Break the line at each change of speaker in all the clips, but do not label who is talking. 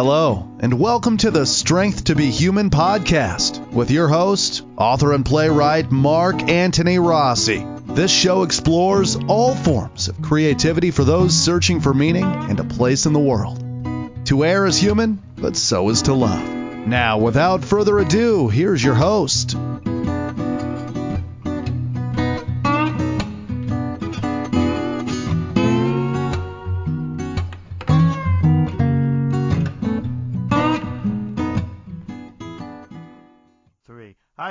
Hello, and welcome to the Strength to Be Human podcast with your host, author and playwright Mark Antony Rossi. This show explores all forms of creativity for those searching for meaning and a place in the world. To err is human, but so is to love. Now, without further ado, here's your host.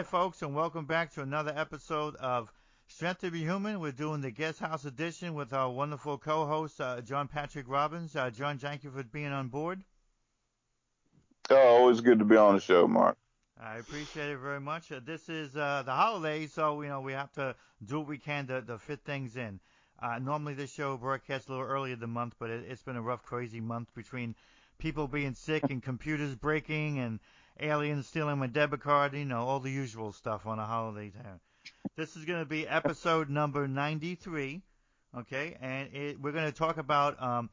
Folks, and welcome back to another episode of Strength to Be Human. We're doing the guest house edition with our wonderful co-host, uh, John Patrick Robbins. Uh, John, thank you for being on board.
Oh, always good to be on the show, Mark.
I appreciate it very much. Uh, this is uh, the holidays, so you know we have to do what we can to, to fit things in. Uh, normally, this show broadcasts a little earlier the month, but it, it's been a rough, crazy month between people being sick and computers breaking and aliens stealing my debit card. You know, all the usual stuff on a holiday time. This is going to be episode number 93. Okay, and it, we're going to talk about um,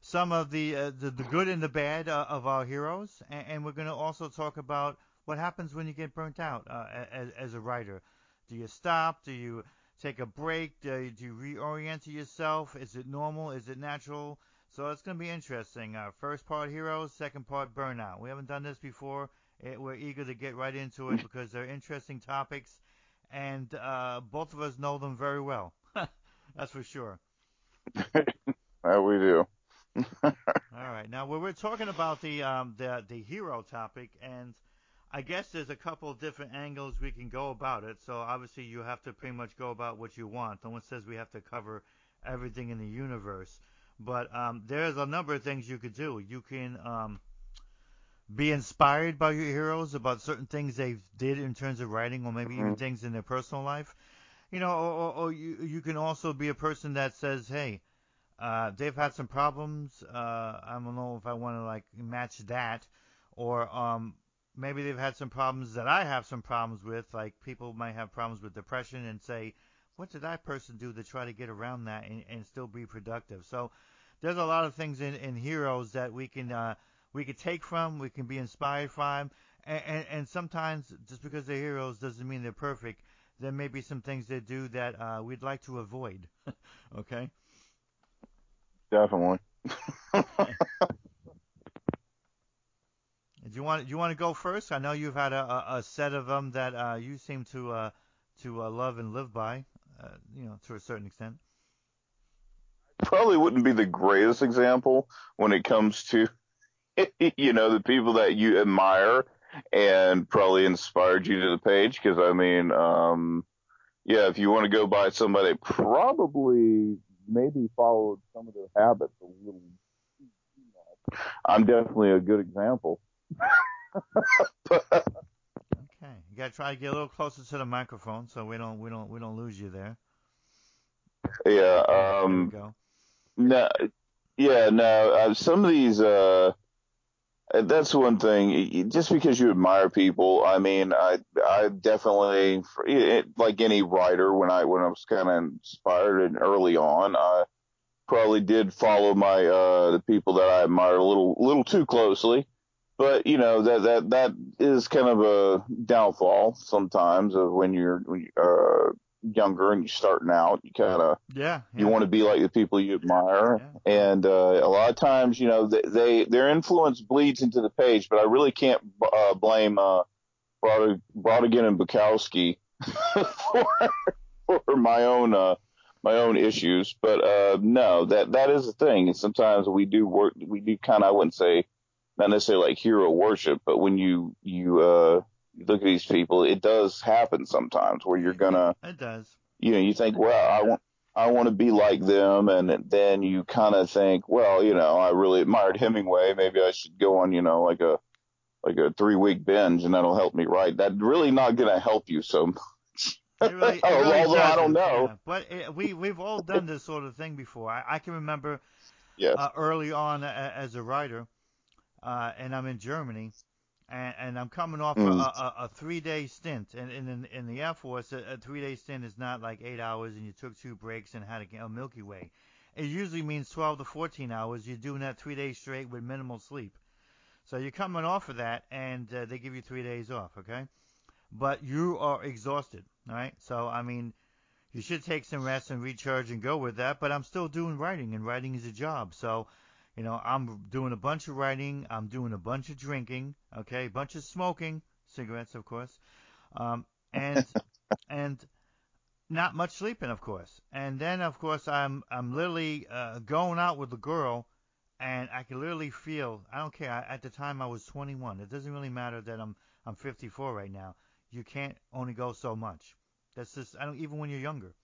some of the, uh, the the good and the bad uh, of our heroes, and, and we're going to also talk about what happens when you get burnt out uh, as, as a writer. Do you stop? Do you take a break? Do you, do you reorient yourself? Is it normal? Is it natural? So it's going to be interesting. Uh, first part heroes, second part burnout. We haven't done this before. It, we're eager to get right into it because they're interesting topics, and uh, both of us know them very well. That's for sure.
that we do.
All right. Now, we we're talking about the um, the the hero topic, and I guess there's a couple of different angles we can go about it. So obviously, you have to pretty much go about what you want. No one says we have to cover everything in the universe, but um, there's a number of things you could do. You can um, be inspired by your heroes about certain things they did in terms of writing, or maybe even
Mhm.
things in their personal life. You know, or, or, or you you can also be a person that says, hey. Uh, they've had some problems. Uh, I don't know if I want to like match that, or um, maybe they've had some problems that I have some problems with. Like people might have problems with depression and say, what did that person do to try to get around that and, and still be productive? So there's a lot of things in, in heroes that we can uh, we can take from, we can be inspired from, and, and, and sometimes just because they're heroes doesn't mean they're perfect. There may be some things they do that uh, we'd like to avoid. okay.
Definitely.
Do you want do you want to go first? I know you've had a, a, a set of them that uh, you seem to uh, to uh, love and live by, uh, you know, to a certain extent.
Probably wouldn't be the greatest example when it comes to, you know, the people that you admire and probably inspired you to the page. Because I mean, um, yeah, if you want to go by somebody, probably maybe followed some of their habits a little. I'm definitely a good example.
Okay, you gotta try to get a little closer to the microphone so we don't we don't we don't lose you there.
Yeah.
there we
Um.
go.
No. Yeah. No. Uh, some of these. Uh. Uh, That's one thing. Just because you admire people, I mean, I I definitely it, like any writer when I when I was kind of inspired and early on, I probably did follow my uh the people that I admire a little little too closely. But you know that that that is kind of a downfall sometimes of when you're when you, uh younger and you're starting out. You kind of
Yeah.
you want to be like the people you admire
Yeah.
and uh, a lot of times you know they, they their influence bleeds into the page but i really can't uh, blame uh Brod- brautigan and bukowski for, for my own uh my own issues but uh no that that is the thing and sometimes we do work we do kind of i wouldn't say not necessarily like hero worship but when you you uh look at these people it does happen sometimes where you're gonna
It does.
you know, you think, well, I want, I want to be like them, and then you kind of think, well, you know, I really admired Hemingway. Maybe I should go on, you know, like a, like a three week binge, and that'll help me write. That's really not going to help you so much.
It really, it
Oh,
really
although I don't know.
Yeah. But it, we we've all done this sort of thing before. I, I can remember
Yes.
uh, early on a, as a writer, uh, and I'm in Germany, and, and I'm coming off
Mm.
a, a, a three day stint. And, and in, in the Air Force, a, a three day stint is not like eight hours and you took two breaks and had a, a Milky Way. It usually means 12 to 14 hours. You're doing that three days straight with minimal sleep. So you're coming off of that, and uh, they give you three days off, okay? But you are exhausted, all right? So I mean, you should take some rest and recharge and go with that. But I'm still doing writing, and writing is a job. So, you know, I'm doing a bunch of writing. I'm doing a bunch of drinking, okay? A bunch of smoking, cigarettes, of course, um, and and not much sleeping, of course. And then, of course, I'm I'm literally uh, going out with the girl, and I can literally feel. I don't care. I, at the time, I was 21. It doesn't really matter that I'm I'm 54 right now. You can't only go so much. That's just I don't even when you're younger.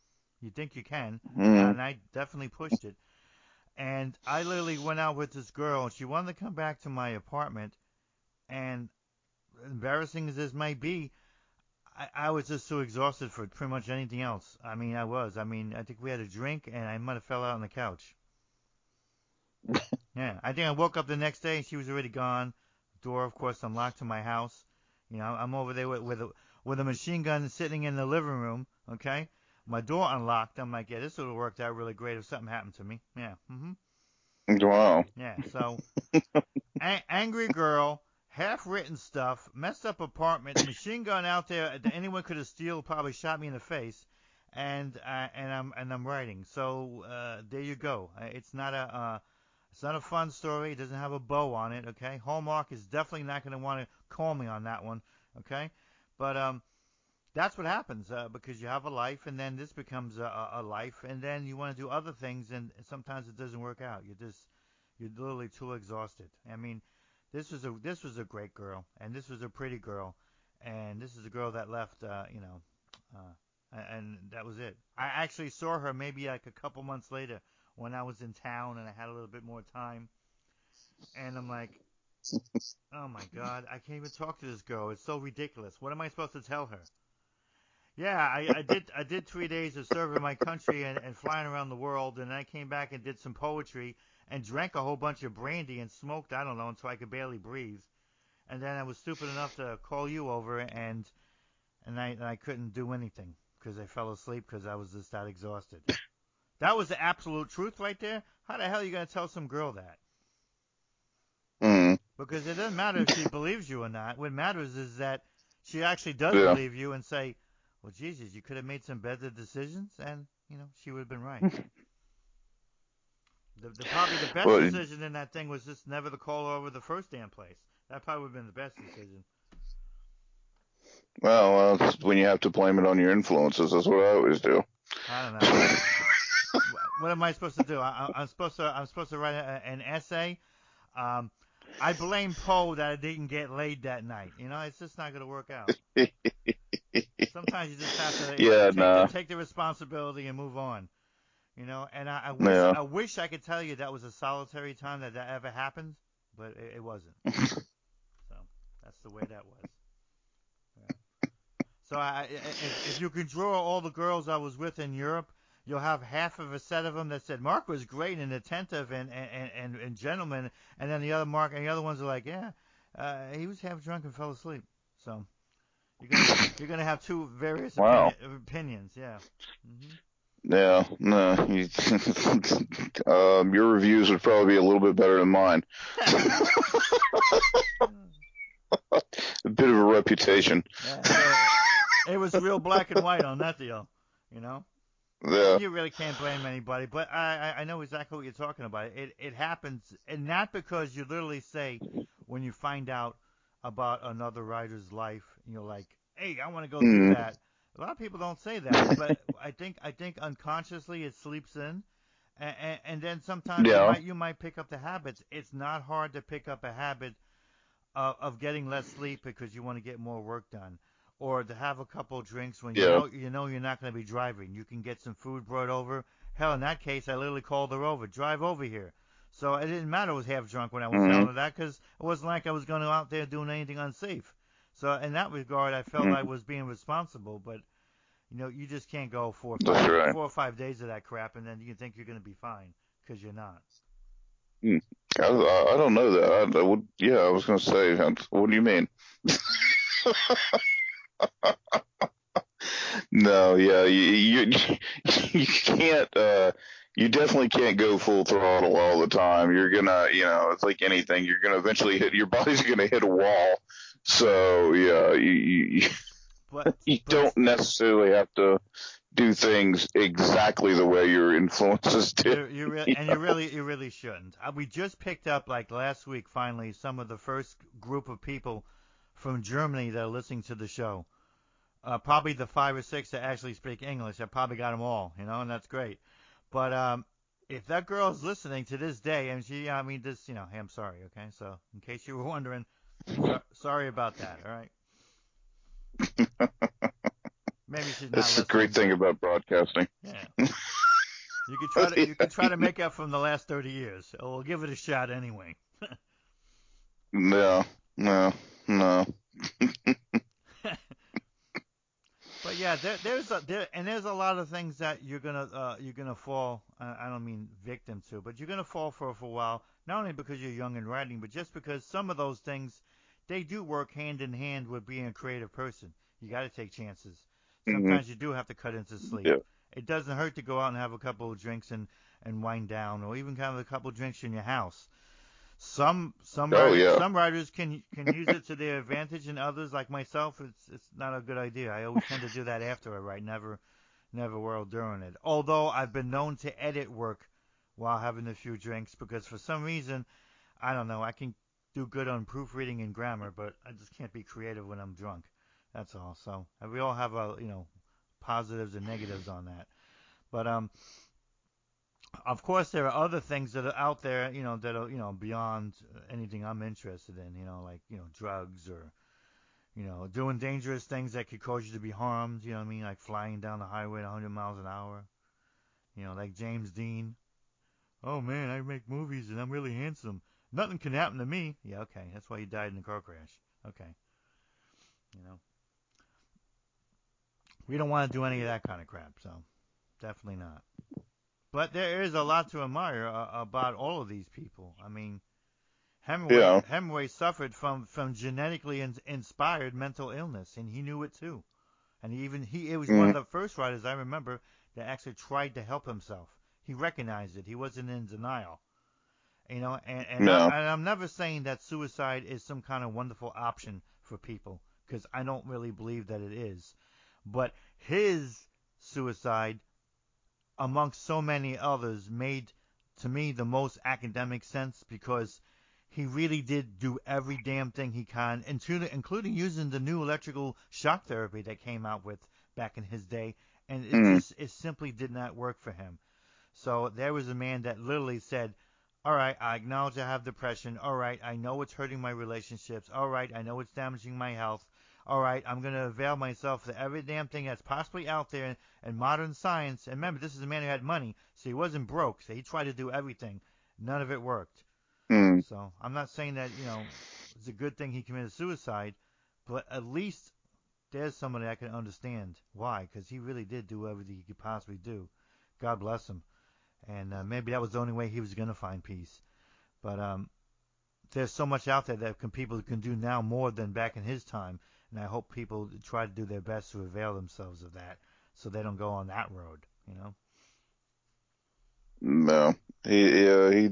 You think you can,
Mm.
and I definitely pushed it. And I literally went out with this girl, and she wanted to come back to my apartment. And embarrassing as this may be, I, I was just so exhausted for pretty much anything else. I mean, I was. I mean, I think we had a drink, and I might have fell out on the couch. yeah, I think I woke up the next day, and she was already gone. Door, of course, unlocked to my house. You know, I'm over there with with a, with a machine gun sitting in the living room. Okay, my door unlocked. I'm like, yeah, this would have worked out really great if something happened to me. Yeah. Mhm.
Wow.
Yeah. So, a- angry girl, half written stuff, messed up apartment, machine gun out there. that Anyone could have steal, probably shot me in the face, and uh, and I'm and I'm writing. So uh, there you go. Uh, It's not a uh, it's not a fun story. It doesn't have a bow on it. Okay. Hallmark is definitely not going to want to call me on that one. Okay. But um, that's what happens uh, because you have a life, and then this becomes a, a life, and then you want to do other things, and sometimes it doesn't work out. You're just you're literally too exhausted. I mean, this was a this was a great girl, and this was a pretty girl, and this is a girl that left, uh, you know, uh, and that was it. I actually saw her maybe like a couple months later when I was in town and I had a little bit more time, and I'm like, oh my god, I can't even talk to this girl. It's so ridiculous. What am I supposed to tell her? Yeah, I, I did. I did three days of serving my country and, and flying around the world, and I came back and did some poetry and drank a whole bunch of brandy and smoked. I don't know until I could barely breathe, and then I was stupid enough to call you over, and and I and I couldn't do anything because I fell asleep because I was just that exhausted. That was the absolute truth right there. How the hell are you gonna tell some girl that?
Mm.
Because it doesn't matter if she believes you or not. What matters is that she actually does
Yeah.
believe you and say, "Well, Jesus, you could have made some better decisions," and you know she would have been right. the, the probably the best
Well,
decision in that thing was just never to call over the first damn place. That probably would have been the best decision.
Well, well, it's when you have to blame it on your influences. That's what I always do.
I don't know. What am I supposed to do? I, I- I'm supposed to I'm supposed to write a, an essay. Um, I blame Poe that I didn't get laid that night. You know, it's just not going to work out. Sometimes you just have to
Yeah,
take,
nah.
the, take the responsibility and move on. You know, and I, I wish
Yeah.
I wish I could tell you that was a solitary time that that ever happened, but it, it wasn't. so that's the way that was. Yeah. So I, I- if, if you can draw all the girls I was with in Europe, you'll have half of a set of them that said Mark was great and attentive and and and, and gentleman, and then the other Mark and the other ones are like, yeah, uh, he was half drunk and fell asleep. So you're gonna you're gonna have two various
Wow.
opini- opinions. Yeah. hmm
Yeah, no. You, um, your reviews would probably be a little bit better than mine. A bit of a reputation.
Yeah, so it was real black and white on that deal, you know.
Yeah.
You really can't blame anybody, but I I I know exactly what you're talking about. It it happens, and not because you literally say when you find out about another writer's life, you're like, hey, I want to go do
Mhm.
that. A lot of people don't say that, but I think I think unconsciously it sleeps in, and, and, and then sometimes you might you might pick up the habits. It's not hard to pick up a habit of, of getting less sleep because you want to get more work done, or to have a couple of drinks when you know you know you're not going to be driving. You can get some food brought over. Hell, in that case, I literally called her over. Drive over here. So it didn't matter I was half drunk when I was
Mhm.
telling her that because it wasn't like I was going out there doing anything unsafe. So in that regard, I felt
Mhm.
I was being responsible, but you know, you just can't go four or five,
right.
four or five days of that crap, and then you think you're going to be fine because you're not.
I, I I don't know that. I, I would, yeah, I was going to say, what do you mean? no, yeah, you, you, you can't, uh, you definitely can't go full throttle all the time. You're gonna, you know, it's like anything. You're gonna eventually hit your body's gonna hit a wall. So yeah, you you, but, you but, don't necessarily have to do things exactly the way your influences
do. You, you re- and you really you really shouldn't. Uh, we just picked up like last week finally some of the first group of people from Germany that are listening to the show. Uh, probably the five or six that actually speak English. I probably got them all, you know, and that's great. But um, if that girl is listening to this day, and she, I mean, this, you know, hey, I'm sorry, okay? So in case you were wondering, so, sorry about that, all right? Maybe she's not.
That's the great thing about broadcasting.
Yeah. You could try to you could try to make up from the last 30 years. We'll give it a shot anyway.
no, no, no.
But yeah, there, there's a there and there's a lot of things that you're gonna uh, you're gonna fall. I don't mean victim to, but you're gonna fall for for a while. Not only because you're young and writing, but just because some of those things they do work hand in hand with being a creative person. You got to take chances. Mm-hmm. Sometimes mm-hmm. you do have to cut into sleep.
Yeah.
It doesn't hurt to go out and have a couple of drinks and and wind down, or even kind of a couple of drinks in your house. Some some
oh,
writers,
yeah.
some writers can can use it to their advantage, and others, like myself, it's it's not a good idea. I always tend to do that after I write, never never while during it. Although I've been known to edit work while having a few drinks because for some reason, I don't know, I can do good on proofreading and grammar, but I just can't be creative when I'm drunk. That's all. So we all have a you know positives and negatives on that. But um, of course, there are other things that are out there, you know, that are, you know, beyond anything I'm interested in, you know, like, you know, drugs or, you know, doing dangerous things that could cause you to be harmed, you know what I mean? Like flying down the highway at 100 miles an hour. You know, like James Dean. Oh man, I make movies and I'm really handsome. Nothing can happen to me. Yeah, okay. That's why he died in a car crash. Okay. You know. We don't want to do any of that kind of crap, so definitely not. But there is a lot to admire uh, about all of these people. I mean, Hemingway, yeah. Hemingway suffered from, from genetically in, inspired mental illness, and he knew it too. And even he it was mm one of mm-hmm. the first writers I remember that actually tried to help himself. He recognized it. He wasn't in denial. You know, and and, no. I, and I'm never saying that suicide is some kind of wonderful option for people because I don't really believe that it is. But his suicide amongst so many others, made to me the most academic sense because he really did do every damn thing he can, including using the new electrical shock therapy that came out with back in his day, and it mm. just it simply did not work for him. So there was a man that literally said, "All right, I acknowledge I have depression. All right, I know it's hurting my relationships. All right, I know it's damaging my health all right, I'm going to avail myself to every damn thing that's possibly out there in, in modern science. And remember, this is a man who had money, so he wasn't broke. So he tried to do everything. None of it worked.
Mm.
So I'm not saying that you know it's a good thing he committed suicide, but at least there's somebody I can understand why, because he really did do everything he could possibly do. God bless him. And uh, maybe that was the only way he was going to find peace. But um, there's so much out there that can, people can do now more than back in his time and I hope people try to do their best to avail themselves of that, so they don't go on that road. You know.
No, he yeah he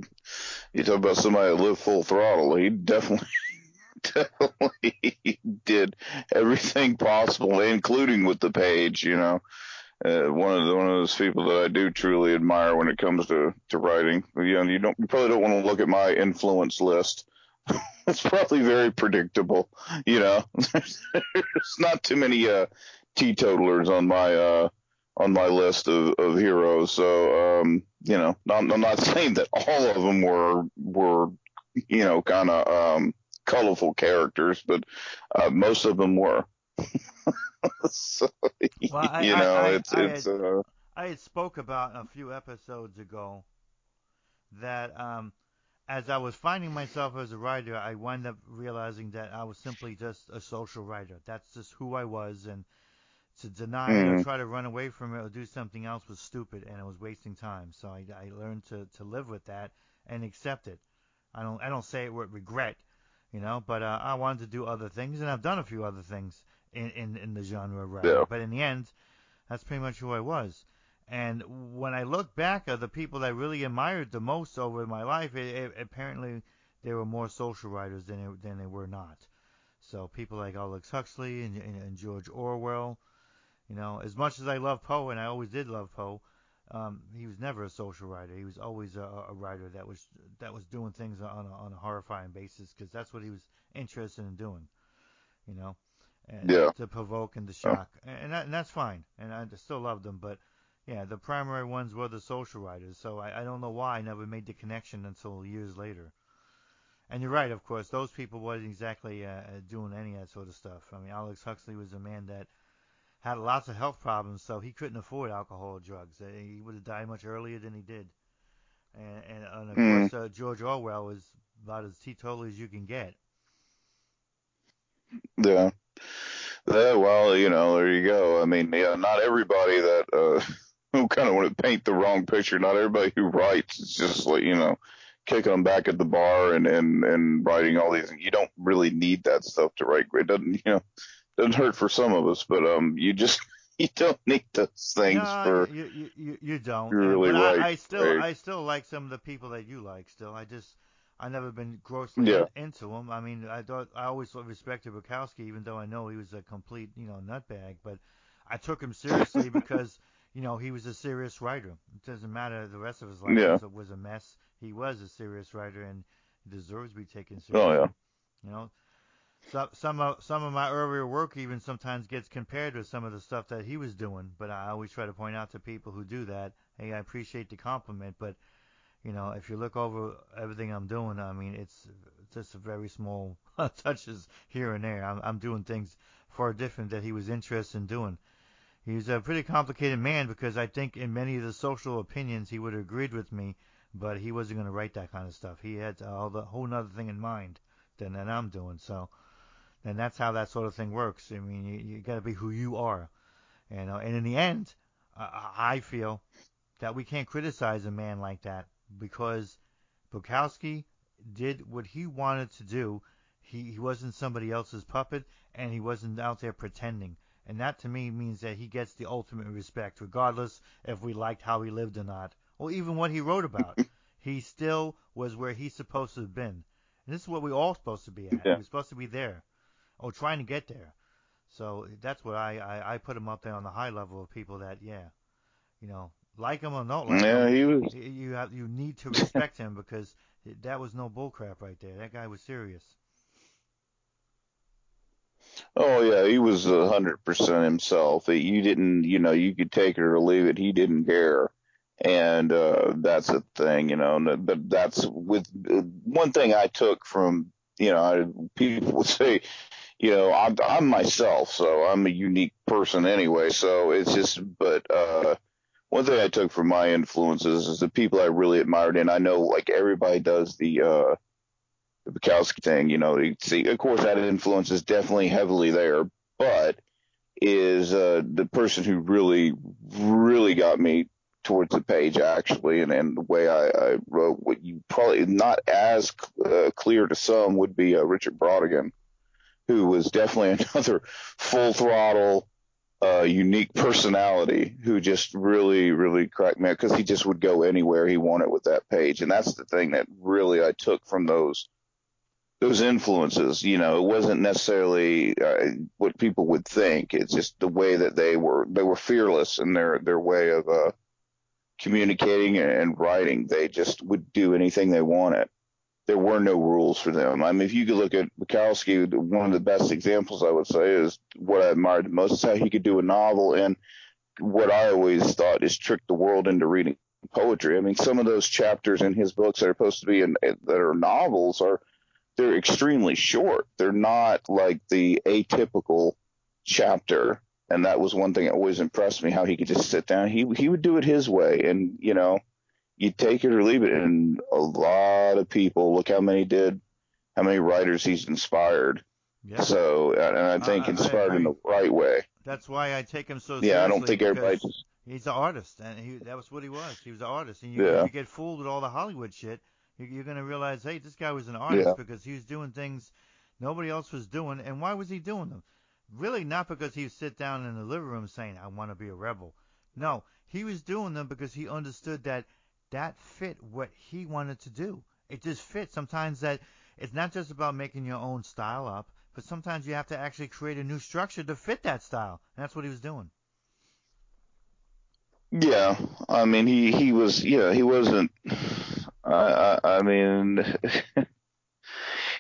you talk about somebody that lived full throttle. He definitely definitely did everything possible, including with the page. You know, uh, one of the, one of those people that I do truly admire when it comes to to writing. You know, you don't you probably don't want to look at my influence list it's probably very predictable. You know, there's not too many uh, teetotalers on my uh, on my list of, of heroes. So um, you know, I'm, I'm not saying that all of them were were you know kind of um, colorful characters, but uh, most of them were. so, well, I, you know, I, I, it's it's.
Had, uh, I had spoke about a few episodes ago that um, as I was finding myself as a writer, I wound up realizing that I was simply just a social writer. That's just who I was, and to deny mm-hmm. it or mm-hmm. try to run away from it or do something else was stupid, and it was wasting time. So I, I learned to, to live with that and accept it. I don't I don't say it with regret, you know, but uh, I wanted to do other things, and I've done a few other things in in, in the genre of writing. Yeah. But in the end, that's pretty much who I was. And when I look back at the people that I really admired the most over my life, it, it, apparently they were more social writers than they, than they were not. So people like Aldous Huxley and, and, and George Orwell, you know, as much as I love Poe, and I always did love Poe, um, he was never a social writer. He was always a, a writer that was that was doing things on a, on a horrifying basis because that's what he was interested in doing, you know, and
Yeah.
to provoke and to shock, and, that, and that's fine. And I still loved them, but yeah, the primary ones were the social writers. So I, I don't know why I never made the connection until years later. And you're right, of course, those people wasn't exactly uh, doing any of that sort of stuff. I mean, Aldous Huxley was a man that had lots of health problems, so he couldn't afford alcohol or drugs. Uh, He would have died much earlier than he did. And, and, and of
Hmm.
course, uh, George Orwell was about as teetotal as you can get.
Yeah. Yeah, well, you know, there you go. I mean, yeah, not everybody that uh who kind of want to paint the wrong picture. Not everybody who writes is just like you know, kicking them back at the bar and and and writing all these. Things. You don't really need that stuff to write. Great. It doesn't, you know, doesn't hurt for some of us, but um, you just you don't need those things
no,
for.
you, you you you don't.
You're really
but
right,
I, I still
right.
I still like some of the people that you like. Still, I just I never been grossly
Yeah.
into him. I mean, I thought I always respected Bukowski, even though I know he was a complete you know nutbag. But I took him seriously because you know he was a serious writer. It doesn't matter the rest of his life
Yeah.
was, a, was a mess. He was a serious writer and deserves to be taken seriously.
Oh yeah.
You know, some some of some of my earlier work even sometimes gets compared with some of the stuff that he was doing. But I always try to point out to people who do that, hey, I appreciate the compliment, but you know, if you look over everything I'm doing, I mean, it's just a very small touches here and there. I'm I'm doing things far different that he was interested in doing. He's a pretty complicated man because I think in many of the social opinions he would have agreed with me, but he wasn't going to write that kind of stuff. He had the whole other thing in mind than that I'm doing. So, and that's how that sort of thing works. I mean, you, you got to be who you are, you uh, know. And in the end, I, I feel that we can't criticize a man like that because Bukowski did what he wanted to do. He he wasn't somebody else's puppet, and he wasn't out there pretending. And that to me means that he gets the ultimate respect, regardless if we liked how he lived or not, or even what he wrote about. he still was where he's supposed to have been. And this is what we're all supposed to be at.
Yeah.
We're supposed to be there, or trying to get there. So that's what I, I, I put him up there on the high level of people that, yeah, you know, like him or not like
Yeah,
him,
he was.
you have you need to respect him because that was no bullcrap right there. That guy was serious.
Oh yeah, he was a hundred percent himself. You didn't, you know, you could take it or leave it. He didn't care, and uh, that's the thing, you know. But that's with uh, one thing I took from, you know, people would say, you know, I'm I'm myself, so I'm a unique person anyway. So it's just, but uh, one thing I took from my influences is the people I really admired, and I know like everybody does the. uh the Bukowski thing, you know, see, of course, that influence is definitely heavily there, but is uh, the person who really, really got me towards the page actually, and, and the way I, I wrote what you probably not as uh, clear to some would be uh, Richard Brautigan, who was definitely another full throttle, uh, unique personality who just really, really cracked me because he just would go anywhere he wanted with that page, and that's the thing that really I took from those those influences. You know, it wasn't necessarily uh, what people would think. It's just the way that they were. They were fearless in their their way of uh, communicating and writing. They just would do anything they wanted. There were no rules for them. I mean, if you could look at Bukowski, one of the best examples I would say is what I admired the most is how he could do a novel and what I always thought is trick the world into reading poetry. I mean, some of those chapters in his books that are supposed to be in that are novels are they're extremely short. They're not like the atypical chapter. And that was one thing that always impressed me how he could just sit down. He he would do it his way, and you know, you take it or leave it. And a lot of people look how many did, how many writers he's inspired.
Yeah.
So, and I uh, think
I- I
inspired in the right way.
That's why I take him so seriously. Yeah.
I don't think everybody just.
He's an artist, and he, that was what he was. He was an artist, and you,
Yeah.
you get fooled with all the Hollywood shit, you, you're gonna realize, hey, this guy was an artist
Yeah.
because he was doing things nobody else was doing. And why was he doing them? Really, not because he would sit down in the living room saying, "I want to be a rebel." No, he was doing them because he understood that that fit what he wanted to do. It just fit. Sometimes that it's not just about making your own style up, but sometimes you have to actually create a new structure to fit that style. And that's what he was doing.
Yeah, I mean he he was yeah he wasn't. I I, I mean.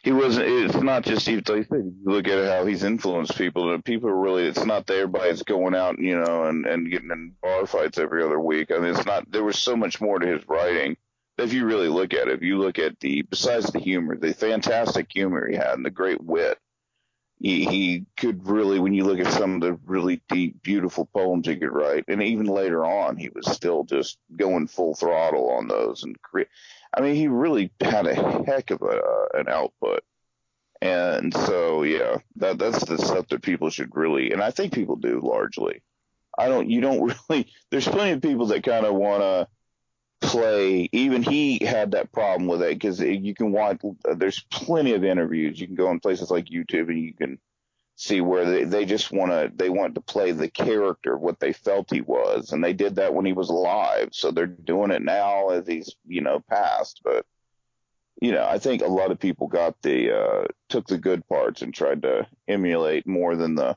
he wasn't. It's not just like you look at how he's influenced people. And people really. It's not that everybody's going out, you know, and and getting in bar fights every other week. I mean, it's not. There was so much more to his writing. If you really look at it, if you look at the besides the humor, the fantastic humor he had, and the great wit, he, he could really, when you look at some of the really deep, beautiful poems he could write, and even later on, he was still just going full throttle on those and create. I mean, he really had a heck of a, uh, an output. And so, yeah, that that's the stuff that people should really, and I think people do largely. I don't, you don't really. There's plenty of people that kind of want to play. Even he had that problem with it because you can watch. There's plenty of interviews. You can go on places like YouTube and you can see where they, they just want to they want to play the character what they felt he was and they did that when he was alive so they're doing it now as he's you know passed but you know i think a lot of people got the uh took the good parts and tried to emulate more than the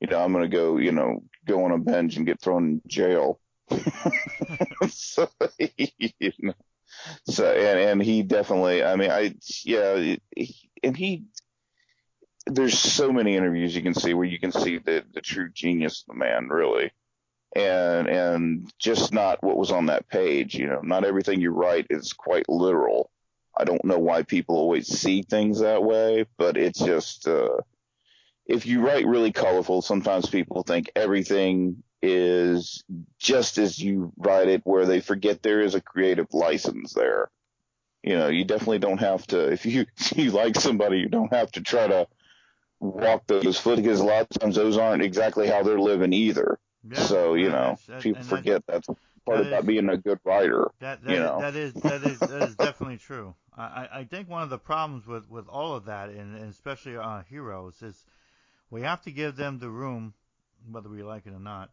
you know i'm going to go you know go on a binge and get thrown in jail so you know so and and he definitely i mean i yeah he, and he there's so many interviews you can see where you can see the the true genius of the man, really, and and just not what was on that page. You know, not everything you write is quite literal. I don't know why people always see things that way, but it's just uh, if you write really colorful, sometimes people think everything is just as you write it, where they forget there is a creative license there. You know, you definitely don't have to. If you if you like somebody, you don't have to try to walk those foot because a lot of times those aren't exactly how they're living either. Yeah, so you know, that, people forget that, that's part that about is, being a good writer.
That that,
you
know? that is that is that is definitely true. I I think one of the problems with with all of that and, and especially our heroes is we have to give them the room, whether we like it or not,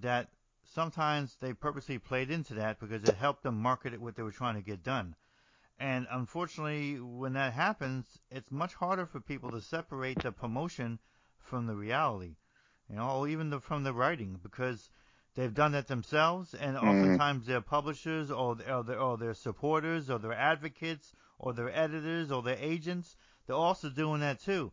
that sometimes they purposely played into that because it helped them market it what they were trying to get done. And unfortunately, when that happens, it's much harder for people to separate the promotion from the reality, you know, or even the, from the writing, because they've done that themselves, and mm-hmm. oftentimes their publishers or, or, their, or their supporters or their advocates or their editors or their agents, they're also doing that too.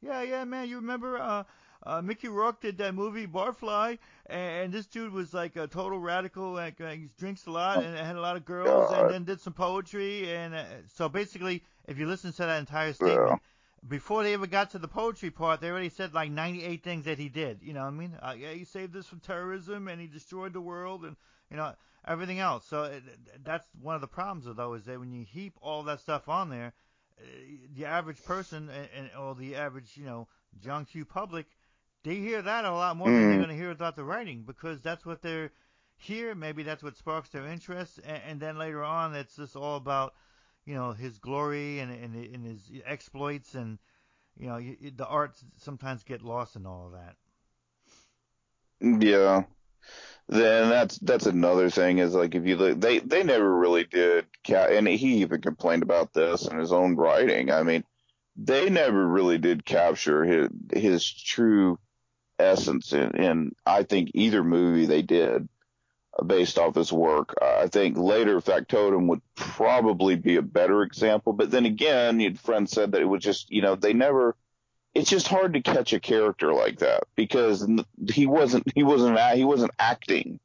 Yeah, yeah, man, you remember uh, uh, Mickey Rourke did that movie Barfly, and, and this dude was like a total radical. Like uh, he drinks a lot and had a lot of girls, God. and then did some poetry. And uh, so basically, if you listen to that entire statement. Yeah. Before they ever got to the poetry part, they already said like 98 things that he did. You know what I mean? Uh, yeah, he saved us from terrorism and he destroyed the world and you know everything else. So it, that's one of the problems though is that when you heap all that stuff on there, uh, the average person and, and or the average you know John Q public they hear that a lot more mm. than they're mm. going to hear about the writing because that's what they're here. Maybe that's what sparks their interest, and, and then later on, it's just all about you know his glory and and, and his exploits, and you know you, the arts sometimes get lost in all of that.
Yeah. Then that's that's another thing is like if you look they they never really did and he even complained about this in his own writing. I mean, they never really did capture his his true essence in, in I think either movie they did uh, based off his work. Uh, I think later Factotum would probably be a better example, but then again, your friend said that it was just you know they never. It's just hard to catch a character like that because he wasn't he wasn't he wasn't acting.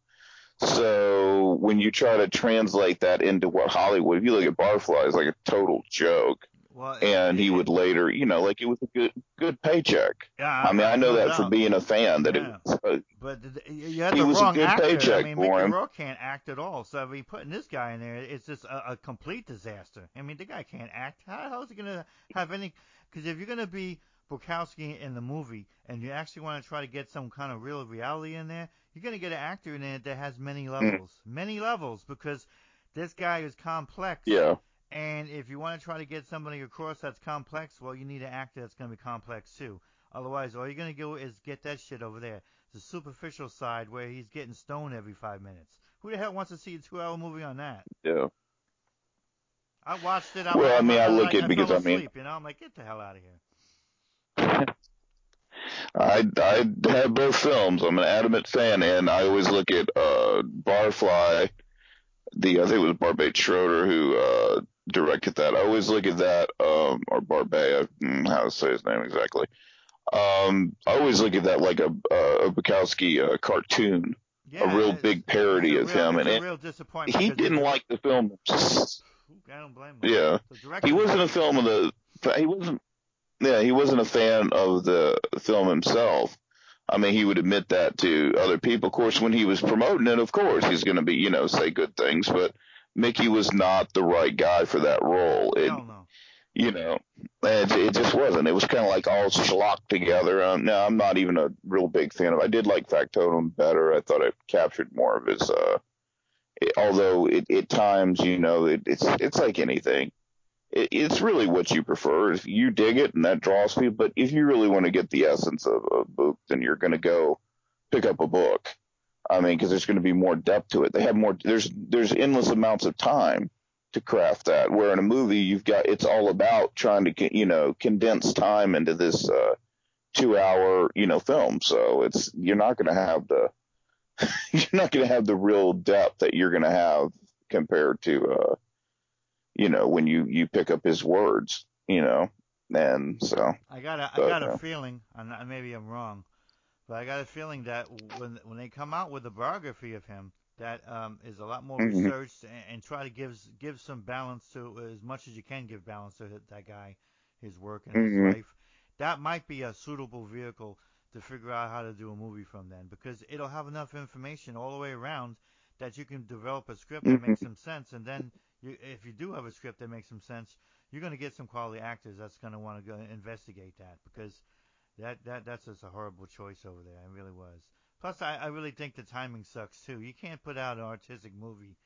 So when you try to translate that into what Hollywood, if you look at Barfly, it's like a total joke. Well, and he would later, you know, like it was a good good paycheck. Yeah, I, I mean, I know that for being a fan that yeah. it was. Uh,
but you had the wrong actor. paycheck I mean, Mickey him. Rourke can't act at all. So if he putting this guy in there, it's just a, a complete disaster. I mean, the guy can't act. How, how is he gonna have any? Because if you're gonna be Bukowski in the movie, and you actually want to try to get some kind of real reality in there, you're gonna get an actor in there that has many mm. levels, mm. many levels, because this guy is complex.
Yeah.
And if you want to try to get somebody across that's complex, well, you need an actor that's going to be complex too. Otherwise, all you're going to do is get that shit over there. the superficial side where he's getting stoned every five minutes. Who the hell wants to see a two-hour movie on that?
Yeah.
I watched it. I
Well, I mean, I look
at
because, I mean-
you know, I'm like, get the hell out of here.
I I have both films. I'm an adamant fan, and I always look at uh, Barfly. The I think it was Barbet Schroeder who uh, directed that. I always look at that, um, or Barbet, mm, how to say his name exactly. Um, I always look at that like a a Bukowski uh, cartoon,
Yeah,
a real big parody of
real-
him, and it, he didn't like the film.
I don't blame him.
Yeah, he wasn't a film of the. He wasn't. Yeah, he wasn't a fan of the film himself. I mean, he would admit that to other people. Of course, when he was promoting it, of course, he's going to be, you know, say good things. But Mickey was not the right guy for that role. It,
no.
you know, it, it just wasn't. It was kind of like all schlocked together. Um, now, I'm not even a real big fan of. I did like Factotum better. I thought it captured more of his. uh it, Although it, at times, you know, it, it's it's like anything. It, it's really what you prefer. If you dig it and that draws people, but if you really want to get the essence of a book, then you're going to go pick up a book. I mean, because there's going to be more depth to it. They have more. There's there's endless amounts of time to craft that. Where in a movie, you've got it's all about trying to you know condense time into this uh, two hour you know film. So it's you're not going to have the you're not going to have the real depth that you're going to have compared to uh, you know when you you pick up his words. You know, and so
I got a, I
But,
got a
uh,
feeling, and maybe I'm wrong, but I got a feeling that when when they come out with a biography of him, that um, is a lot more
Mhm.
researched and, and try to give give some balance to as much as you can give balance to that- that guy, his work and
Mhm.
his life. That might be a suitable vehicle to figure out how to do a movie from then, because it'll have enough information all the way around that you can develop a script that makes some sense, and then you, if you do have a script that makes some sense, you're going to get some quality actors that's going to want to go investigate that because that that that's just a horrible choice over there. It really was. Plus, I, I really think the timing sucks too. You can't put out an artistic movie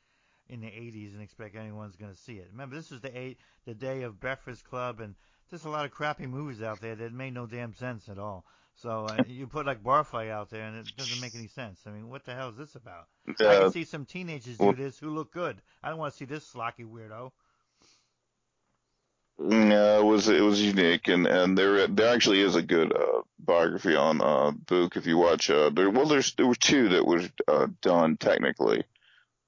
in the 80s and expect anyone's going to see it. Remember, this was the eight, the day of Breakfast Club, and there's a lot of crappy movies out there that made no damn sense at all. So uh, you put like Barfly out there, and it doesn't make any sense. I mean, what the hell is this about? I
uh,
can see some teenagers do this who look good. I don't want to see this slocky weirdo.
Yeah, it was it was unique, and and there there actually is a good uh, biography on uh, Buk if you watch. Uh, there well, there's there were two that were uh, done technically,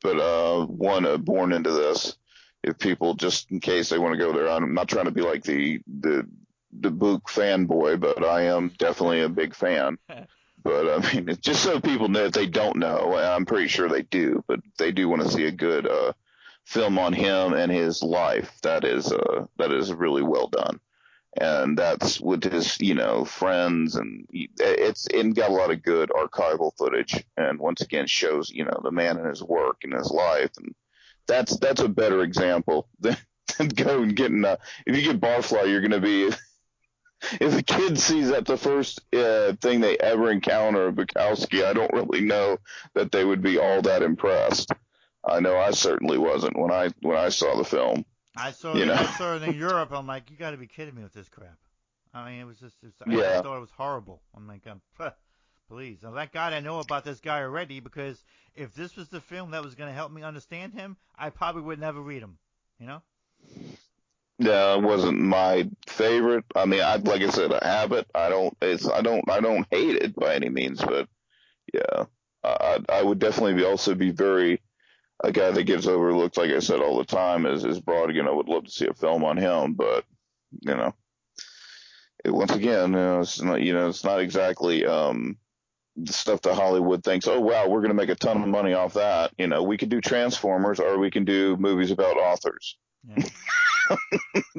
but uh, one uh, born into this. If people just in case they want to go there, I'm not trying to be like the the the Buk fanboy, but I am definitely a big fan. But I mean, it's just so people know if they don't know, I'm pretty sure they do, but they do want to see a good uh, film on him and his life. That is uh that is really well done, and that's with his you know friends and he- it's and got a lot of good archival footage, and once again shows you know the man and his work and his life, and that's that's a better example than, than going getting uh if you get barfly, you're gonna be. If a kid sees that the first uh, thing they ever encounter of Bukowski, I don't really know that they would be all that impressed. I know I certainly wasn't when I when I saw the film.
I saw
You
it,
know.
I saw it in Europe. I'm like, you got to be kidding me with this crap. I mean, it was just, was, I thought it was horrible. I'm like, um, please. Now, thank God I know about this guy already because if this was the film that was going to help me understand him, I probably would never read him. You know?
Yeah, it wasn't my favorite. I mean, I like I said, I have it. I don't. It's I don't. I don't hate it by any means, but yeah, I I would definitely be also be very a guy that gets overlooked. Like I said all the time is is Brautigan. I would love to see a film on him, but you know, it, once again, you know, it's not you know it's not exactly um the stuff that Hollywood thinks. Oh wow, we're gonna make a ton of money off that. You know, we could do Transformers or we can do movies about authors.
Yeah.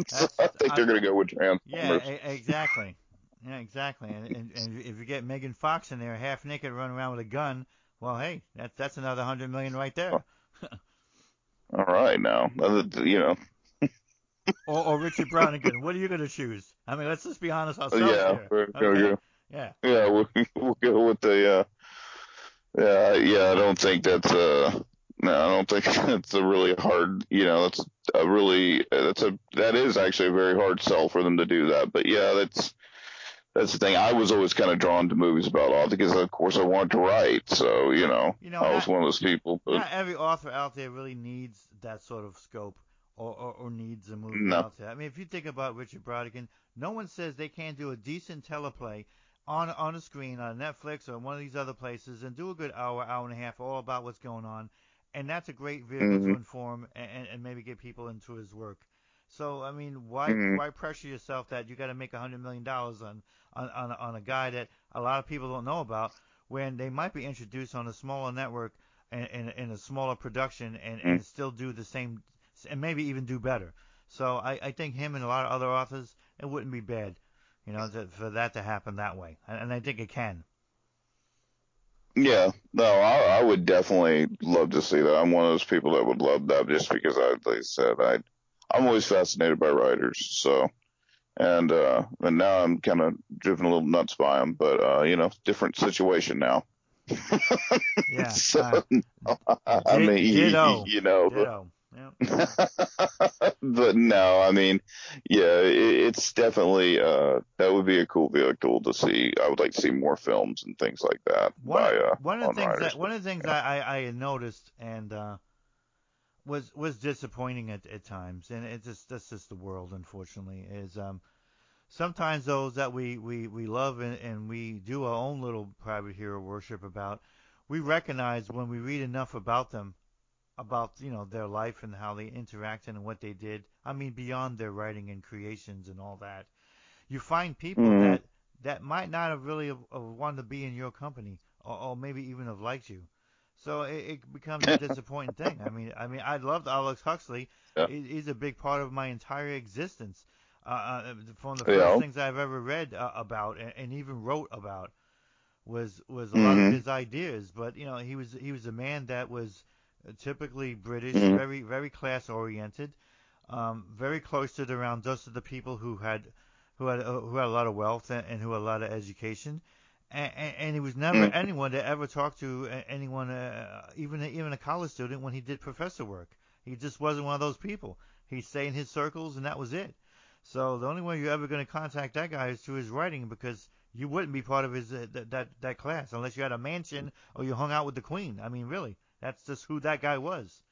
so I think they're going to go with Transformers.
e- exactly. Yeah, exactly. And, and, and if you get Megan Fox in there, half naked, running around with a gun, well, hey, that's that's another hundred million right there.
All right, now Uh, you know,
Or, or Richard Brautigan. What are you going to choose? I mean, let's just be honest ourselves
yeah,
here. Okay? Yeah.
yeah, we'll, we'll go with the uh, yeah, yeah. I don't think that's uh, no, I don't think that's a really hard. You know, that's a really that's a that is actually a very hard sell for them to do that. But yeah, that's that's the thing. I was always kind of drawn to movies about author because, of course, I wanted to write. So you know,
You know,
I was
not-
one of those people. But
Not every author out there really needs that sort of scope or, or, or needs a movie
No.
out there. I mean, if you think about Richard Brautigan, no one says they can't do a decent teleplay on on a screen on Netflix or one of these other places and do a good hour, hour and a half all about what's going on, and that's a great vehicle to
Mhm.
inform and, and maybe get people into his work. So I mean, why
Mhm.
why pressure yourself that you got to make a hundred million dollars on on on a, on a guy that a lot of people don't know about when they might be introduced on a smaller network and in, in a smaller production and, and mm. still do the same and maybe even do better. So I, I think him and a lot of other authors it wouldn't be bad, you know, to, for that to happen that way, and, and I think it can.
yeah, no, I, I would definitely love to see that. I'm one of those people that would love that just because I, like I said, I, I'm always fascinated by writers. So, and uh, and now I'm kind of driven a little nuts by them, but uh, you know, different situation now.
Yeah.
so,
uh,
I mean, you,
ditto.
you know,
ditto. Yeah.
but no, I mean, yeah, it, it's definitely uh, that would be a cool vehicle to see. I would like to see more films and things like that
One,
by uh,
one of the things
writers.
that one of the things I, I, I noticed and uh, was was disappointing at, at times, and it's just that's just the world, unfortunately, is um, sometimes those that we, we, we love and, and we do our own little private hero worship about, we recognize when we read enough about them, about you know their life and how they interacted and what they did. I mean, beyond their writing and creations and all that, you find people
Mhm.
that that might not have really have, have wanted to be in your company, or, or maybe even have liked you. So it, it becomes a disappointing thing. I mean, I mean, I loved Aldous Huxley.
Yeah.
He, he's a big part of my entire existence. Uh, uh, from the
Yeah.
first things I've ever read uh, about and, and even wrote about was was a lot of
Mhm.
his ideas. But you know, he was he was a man that was typically British,
Mhm.
very very class oriented, um, very cloistered around just the people who had who had uh, who had a lot of wealth and, and who had a lot of education. And, and, and he was never
Mm.
anyone to ever talk to anyone, uh, even even a college student, when he did professor work. He just wasn't one of those people. He'd stay in his circles, and that was it. So the only way you're ever going to contact that guy is through his writing, because you wouldn't be part of his uh, that, that that class unless you had a mansion or you hung out with the queen. I mean, really, that's just who that guy was.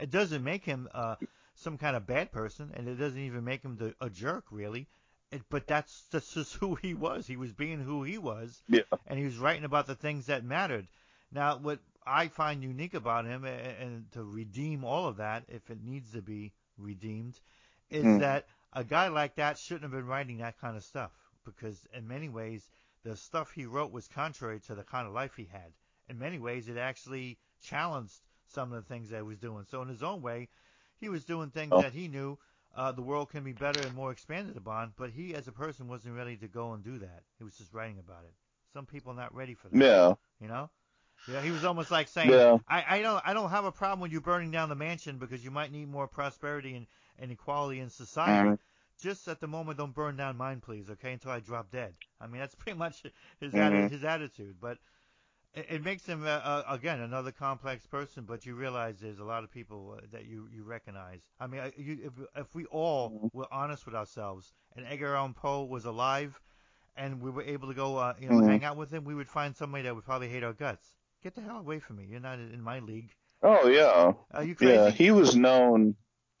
It doesn't make him uh, some kind of bad person, and it doesn't even make him the, a jerk, really. It, but that's that's just who he was. He was being who he was,
Yeah.
and he was writing about the things that mattered. Now, what I find unique about him, and, and to redeem all of that, if it needs to be redeemed, is
Mm.
that a guy like that shouldn't have been writing that kind of stuff because in many ways the stuff he wrote was contrary to the kind of life he had. In many ways, it actually challenged some of the things that he was doing. So in his own way, he was doing things
Oh.
that he knew uh, the world can be better and more expanded upon, but he as a person wasn't ready to go and do that. He was just writing about it. Some people are not ready for that.
Yeah.
You know? Yeah, he was almost like saying,
Yeah.
I, I don't I don't have a problem with you burning down the mansion because you might need more prosperity and, and equality in society.
Mhm.
Just at the moment, don't burn down mine, please, okay? Until I drop dead. I mean, that's pretty much his
Mhm.
atti- his attitude. But it, it makes him uh, uh, again another complex person. But you realize there's a lot of people uh, that you you recognize. I mean, I- you, if if we all
Mhm.
were honest with ourselves and Edgar Allan Poe was alive, and we were able to go uh, you know
Mhm.
hang out with him, we would find somebody that would probably hate our guts. Get the hell away from me! You're not in my league.
Oh yeah.
Are you crazy?
Yeah. He was known.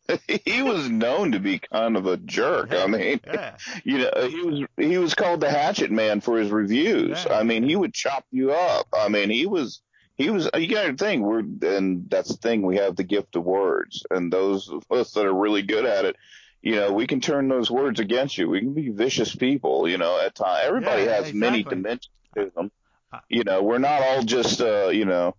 he was known to be kind of a jerk.
Yeah,
I mean,
yeah.
you know, he was he was called the Hatchet Man for his reviews.
Yeah.
I mean, he would chop you up. I mean, he was he was. You got to think we're and that's the thing. We have the gift of words, and those of us that are really good at it. You know, we can turn those words against you. We can be vicious people. You know, at times everybody has many dimensions to them.
Uh,
You know, we're not all just uh, you know,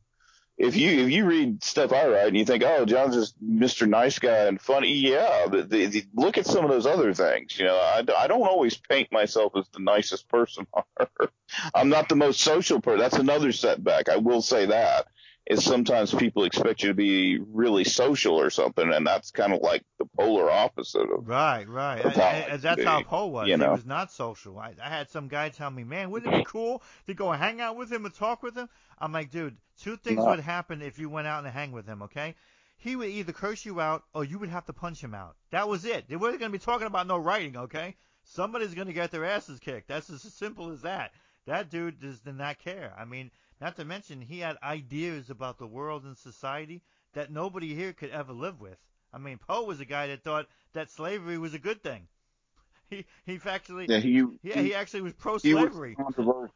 if you if you read stuff I write and you think, oh, John's just Mr. Nice Guy and funny, yeah, but the, the, look at some of those other things. You know, I, I don't always paint myself as the nicest person on earth. I'm not the most social person. That's another setback. I will say that. Is sometimes people expect you to be really social or something, and that's kind of like the polar opposite of.
Right, right.
Of how it
and that's how
be,
Poe was.
you
He was not social. I, I had some guy tell me, man, wouldn't it be cool to go hang out with him and talk with him? I'm like, dude, two things
No.
would happen if you went out and hang with him, okay? he would either curse you out or you would have to punch him out. That was it. They weren't going to be talking about no writing, okay? Somebody's going to get their asses kicked. That's as simple as that. That dude just did not care. I mean, not to mention he had ideas about the world and society that nobody here could ever live with. I mean, Poe was a guy that thought that slavery was a good thing. He he actually
Yeah, he
yeah he actually was pro
he was
slavery.
controversial.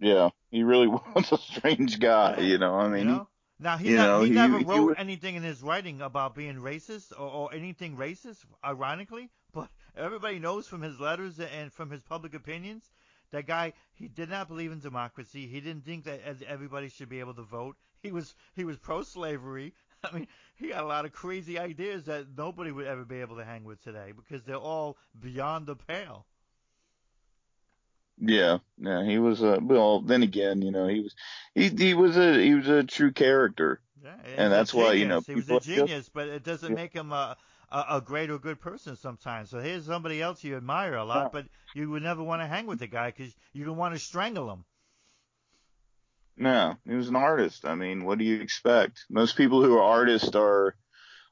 Yeah, he really was a strange guy. You know, I mean,
you know? Now he ne-
know,
he
he-
never
he
wrote anything in his writing about being racist or, or anything racist, ironically, but everybody knows from his letters and from his public opinions that guy he did not believe in democracy. He didn't think that everybody should be able to vote. He was he was pro-slavery. I mean, he had a lot of crazy ideas that nobody would ever be able to hang with today because they're all beyond the pale.
Yeah, yeah, he was a well. Then again, you know, he was he he was a he was a true character.
Yeah,
And that's why, you know,
he was a genius, but it doesn't
Yeah.
make him a, a a great or good person sometimes. So here's somebody else you admire a lot,
Yeah.
but you would never want to hang with the guy because you would want to strangle him.
No, he was an artist. I mean, what do you expect? Most people who are artists are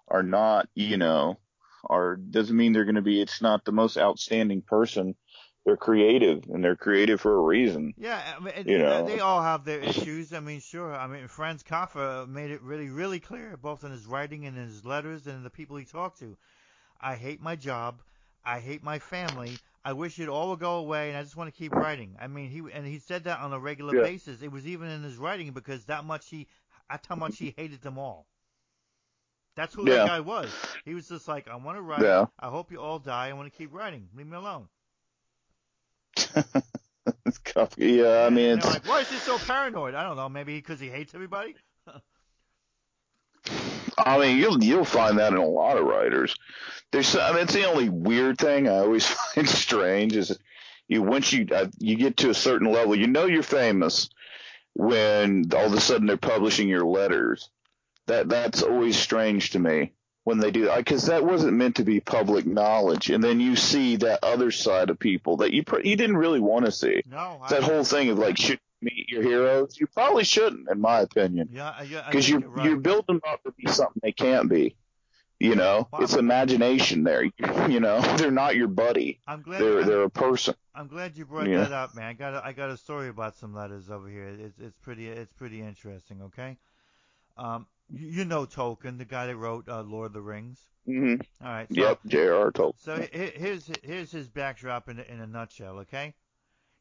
are not, you know, are doesn't mean they're going to be. It's not the most outstanding person. They're creative, and they're creative for a reason.
Yeah, I mean,
You know.
they all have their issues. I mean, sure. I mean, Franz Kafka made it really, really clear, both in his writing and in his letters and in the people he talked to. I hate my job. I hate my family. I wish it all would go away, and I just want to keep writing. I mean, he and he said that on a regular
Yeah.
basis. It was even in his writing because that much he, that's how much he hated them all. That's who
Yeah.
that guy was. He was just like, I want to write.
Yeah.
I hope you all die. I want to keep writing. Leave me alone.
Yeah, I mean, it's
like, why is he so paranoid? I don't know. Maybe because he hates everybody.
I mean, you'll you'll find that in a lot of writers. There's, I mean, it's the only weird thing I always find strange is you once you uh, you get to a certain level, you know you're famous when all of a sudden they're publishing your letters. That that's always strange to me when they do because that wasn't meant to be public knowledge, and then you see that other side of people that you pr- you didn't really want to see.
No, I,
That whole thing of like should you meet your heroes, you probably shouldn't, in my opinion
yeah, yeah,
because you
you're right.
you're building them up to be something they can't be. You know,
Wow.
it's imagination there. You know, they're not your buddy.
I'm glad.
They're
I'm,
they're a person.
I'm glad you brought that up, man. I got a, I got a story about some letters over here. It's it's pretty it's pretty interesting. Okay. Um, you, know Tolkien, the guy that wrote uh, Lord of the Rings.
hmm
All right. So,
Yep, J.R. Tolkien.
So here's here's his backdrop in a, in a nutshell, okay?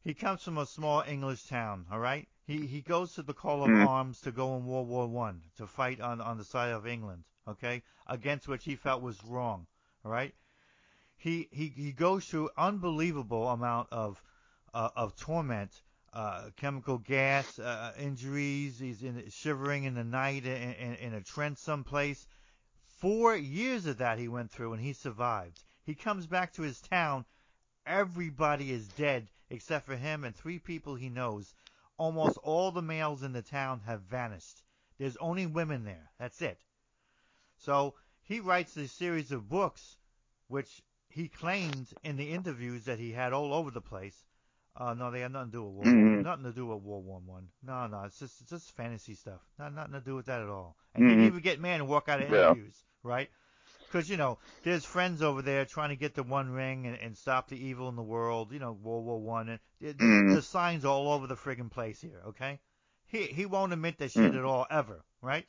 He comes from a small English town, all right? He he goes to the call of
Mhm.
arms to go in World War One to fight on on the side of England, okay? Against which he felt was wrong, all right? He he he goes through unbelievable amount of uh, of torment, uh, chemical gas uh, injuries. He's in shivering in the night in, in, in a trench someplace. Four years of that he went through and he survived. He comes back to his town. Everybody is dead except for him and three people he knows. Almost all the males in the town have vanished. There's only women there. That's it. So he writes a series of books, which he claimed in the interviews that he had all over the place. Uh, no, they had nothing to do with World War,
Mhm.
nothing to do with World War One. No, no, it's just it's just fantasy stuff. Not nothing to do with that at all. And he
Mhm.
didn't even get mad and walk out of
Yeah.
interviews, right? Because you know, there's friends over there trying to get the One Ring and, and stop the evil in the world. You know, World War One. And it,
Mhm.
the signs all over the friggin' place here. Okay, he he won't admit that shit
Mhm.
at all ever, right?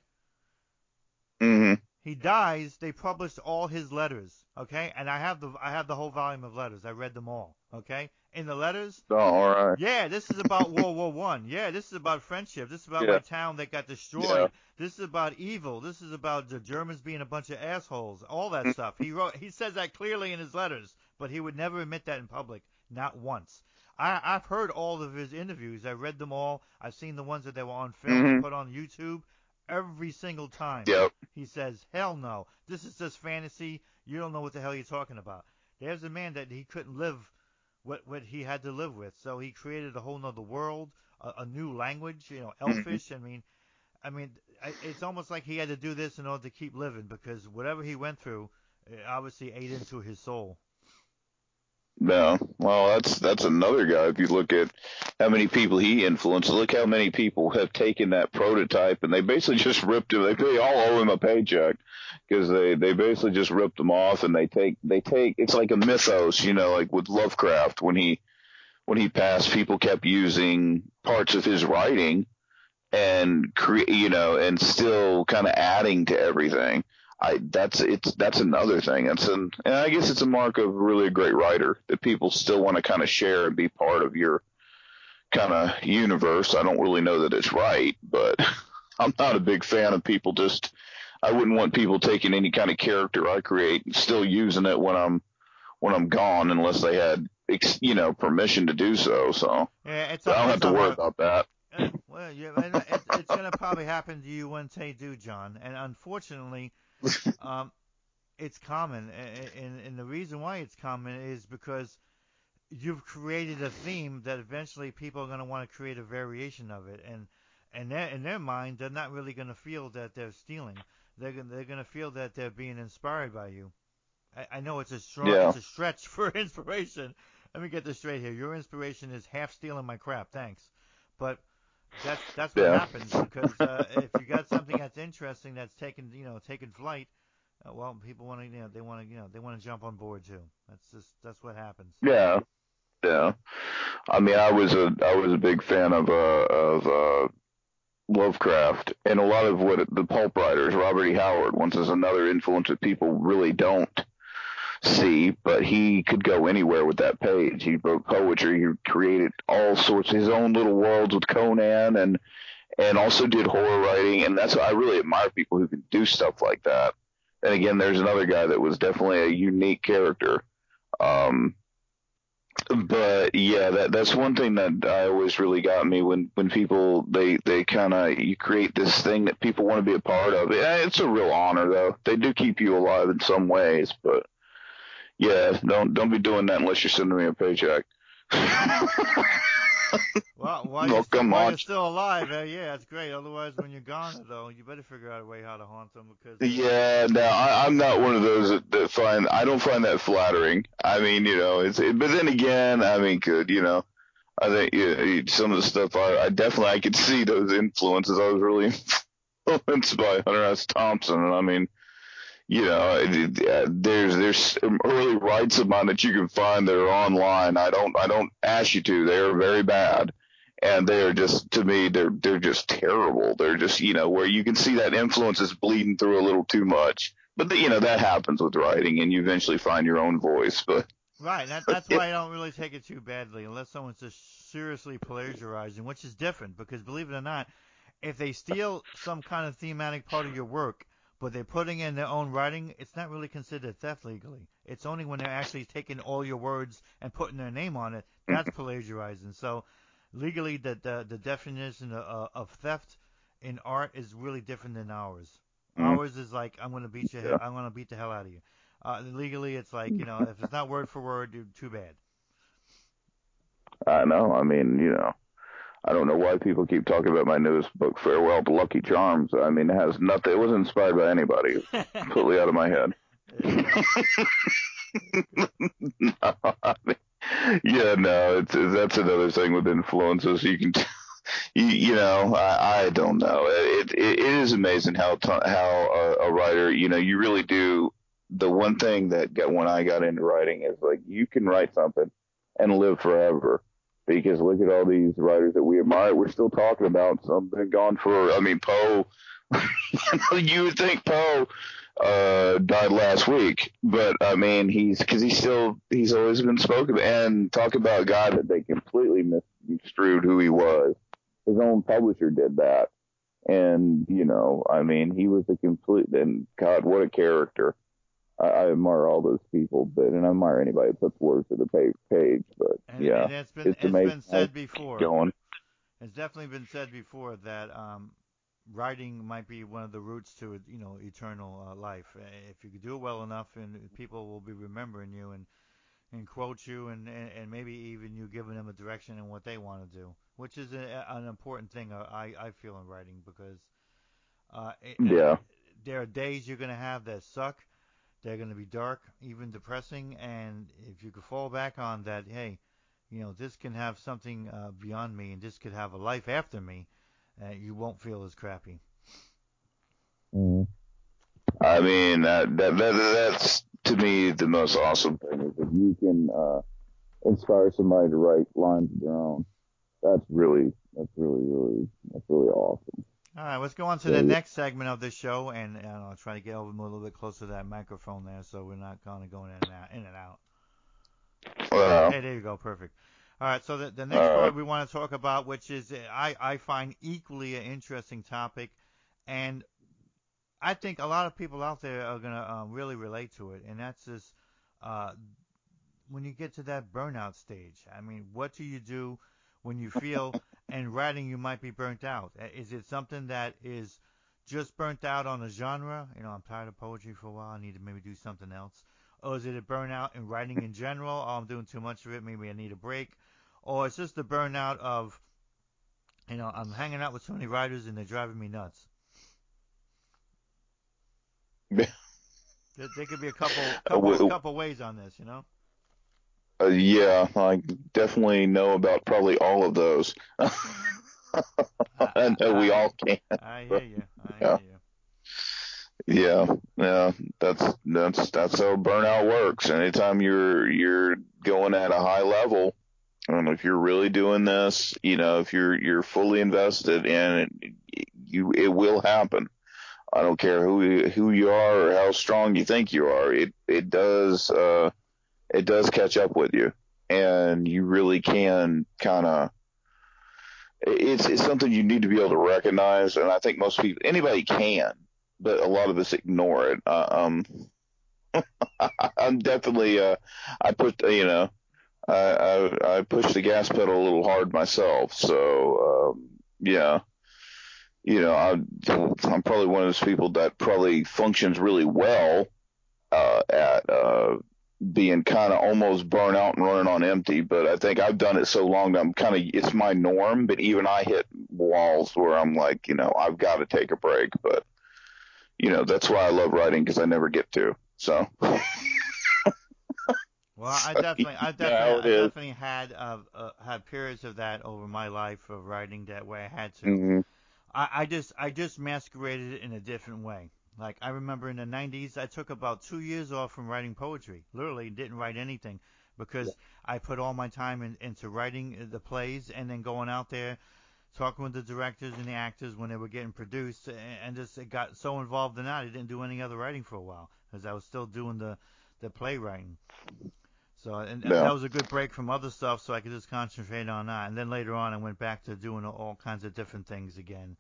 hmm
He dies. They published all his letters. Okay, and I have the I have the whole volume of letters. I read them all. Okay, in the letters,
Oh, all right.
yeah, this is about World War One. Yeah, this is about friendship. This is about my town that got destroyed.
Yeah.
This is about evil. This is about the Germans being a bunch of assholes. All
Mm.
that stuff. He wrote. He says that clearly in his letters, but he would never admit that in public. Not once. I, I've heard all of his interviews. I read them all. I've seen the ones that they were on film and
Mhm.
put on YouTube. Every single time.
Yep.
He says, "Hell no, this is just fantasy. You don't know what the hell you're talking about." There's a man that he couldn't live what what he had to live with, so he created a whole nother world, a, a new language. You know,
Mm-hmm.
Elfish. I mean, I mean, I- it's almost like he had to do this in order to keep living because whatever he went through, it obviously ate into his soul.
No. Well, that's that's another guy. If you look at how many people he influenced, look how many people have taken that prototype and they basically just ripped him. They, they all owe him a paycheck because they they basically just ripped him off and they take they take it's like a mythos, you know, like with Lovecraft when he when he passed, people kept using parts of his writing and create, you know, and still kind of adding to everything. I that's it's that's another thing. It's an and I guess it's a mark of really a great writer that people still want to kind of share and be part of your kind of universe. I don't really know that it's right, but I'm not a big fan of people just. I wouldn't want people taking any kind of character I create and still using it when I'm when I'm gone, unless they had you know permission to do so. So
yeah, it's
I don't have to worry about that.
Uh, well, yeah, it, it's going to probably happen to you once they do, John. And unfortunately, um, it's common, and, and the reason why it's common is because you've created a theme that eventually people are going to want to create a variation of it, and and in their mind, they're not really going to feel that they're stealing. They're gonna, they're going to feel that they're being inspired by you. I, I know it's a strong,
yeah.
it's a stretch for inspiration. Let me get this straight here. Your inspiration is half stealing my crap. Thanks, but that's that's what
yeah.
happens because uh, if you got something that's interesting that's taken you know taken flight, uh, well people want to you know they want to you know they want to jump on board too. That's just that's what happens.
Yeah, yeah. I mean, I was a I was a big fan of uh of uh Lovecraft and a lot of what the pulp writers, Robert E. Howard, once is another influence that people really don't see, but he could go anywhere with that page. He wrote poetry. He created all sorts of his own little worlds with Conan and and also did horror writing. And that's I really admire people who can do stuff like that. And again, there's another guy that was definitely a unique character. Um, but yeah, that that's one thing that I always really got me when when people they they kind of you create this thing that people want to be a part of. It's a real honor though. They do keep you alive in some ways, but yeah, don't don't be doing that unless you're sending me a paycheck.
well, while,
no,
you're, still,
come
while
on.
you're still alive, uh, yeah, that's great. Otherwise, when you're gone, though, you better figure out a way how to haunt them because.
Yeah, no, I, I'm not one of those that, that find I don't find that flattering. I mean, you know, it's it, but then again, I mean, good, you know. I think yeah, some of the stuff I, I definitely I could see those influences. I was really influenced by Hunter S. Thompson, and I mean, you know, there's there's early rights of mine that you can find that are online. I don't I don't ask you to. They are very bad, and they are just to me they're they're just terrible. They're just you know where you can see that influence is bleeding through a little too much. But you know that happens with writing, and you eventually find your own voice. But
right, that, that's why I don't really take it too badly unless someone's just seriously plagiarizing, which is different because believe it or not, if they steal some kind of thematic part of your work but they're putting in their own writing, it's not really considered theft legally. It's only when they're actually taking all your words and putting their name on it that's plagiarizing. So legally, the the, the definition of, uh, of theft in art is really different than ours. Mm-hmm. Ours is like I'm gonna beat you, yeah. I'm gonna beat the hell out of you. Uh, legally, it's like you know if it's not word for word, you're too bad.
I know. I mean, you know, I don't know why people keep talking about my newest book, Farewell to Lucky Charms. I mean, it has nothing. It wasn't inspired by anybody. completely out of my head. no, I mean, yeah, no, it's, that's another thing with influences. You can, you, you know, I, I don't know. It, it, it is amazing how how a, a writer, you know, you really do. The one thing that got when I got into writing is like you can write something and live forever because look at all these writers that we admire. We're still talking about some been gone for. I mean, Poe. you would think Poe uh, died last week, but I mean, he's because he's still he's always been spoken and talk about guy that they completely misconstrued who he was. His own publisher did that, and you know, I mean, he was a complete and God, what a character. I, I admire all those people, but and I admire anybody that puts words to the page. But
and,
yeah,
and it's been
it's,
it's been said before.
Going.
It's definitely been said before that um, writing might be one of the roots to you know eternal uh, life. If you could do it well enough, and people will be remembering you and and quote you, and, and, and maybe even you giving them a direction in what they want to do, which is a, an important thing uh, I I feel in writing because uh, it,
yeah.
there are days you're gonna have that suck They're going to be dark, even depressing, and if you could fall back on that, hey, you know, this can have something uh, beyond me, and this could have a life after me, uh, you won't feel as crappy.
Mm-hmm. I mean, that, that, that that's to me the most awesome thing is if you can uh, inspire somebody to write lines of their own. That's really, that's really, really, that's really awesome.
All right, let's go on to the next segment of the show, and, and I'll try to get over a little bit closer to that microphone there, so we're not kind of going in and out. In and out.
Well,
hey, there you go, perfect. All right, so the, the next uh, part we want to talk about, which is I, I find equally an interesting topic, and I think a lot of people out there are gonna um, really relate to it, and that's this uh, when you get to that burnout stage. I mean, what do you do when you feel and writing you might be burnt out? Uh, is it something that is just burnt out on a genre? You know, I'm tired of poetry for a while. I need to maybe do something else. Or is it a burnout in writing in general? Oh, I'm doing too much of it. Maybe I need a break. Or it's just the burnout of, you know, I'm hanging out with so many writers and they're driving me nuts. there, there could be a couple, couple, couple ways on this, you know.
Uh, yeah, I definitely know about probably all of those. I know we all can.
I hear you. I hear you.
Yeah, yeah, that's that's that's how burnout works. Anytime you're you're going at a high level, and if you're really doing this, you know, if you're you're fully invested in it, you it will happen. I don't care who who you are or how strong you think you are. It it does uh, it does catch up with you, and you really can kind of. It's it's something you need to be able to recognize, and I think most people, anybody can, but a lot of us ignore it. Uh, um, I'm definitely uh, I put you know I, I I push the gas pedal a little hard myself, so um, yeah you know, I, I'm probably one of those people that probably functions really well uh, at uh, being kind of almost burnt out and running on empty. But I think I've done it so long that I'm kind of it's my norm. But even I hit walls where I'm like, you know, I've got to take a break. But you know, that's why I love writing because I never get to. So.
well, I definitely, I definitely, I definitely had uh, uh, had periods of that over my life of writing that way I had to.
Mm-hmm.
I, I just I just masqueraded it in a different way. Like I remember in the 90s, I took about two years off from writing poetry. Literally didn't write anything because yeah. I put all my time in, into writing the plays and then going out there, talking with the directors and the actors when they were getting produced, and, just it got so involved in that I didn't do any other writing for a while because I was still doing the the playwriting. So and, and that was a good break from other stuff, so I could just concentrate on that. And then later on, I went back to doing all kinds of different things again,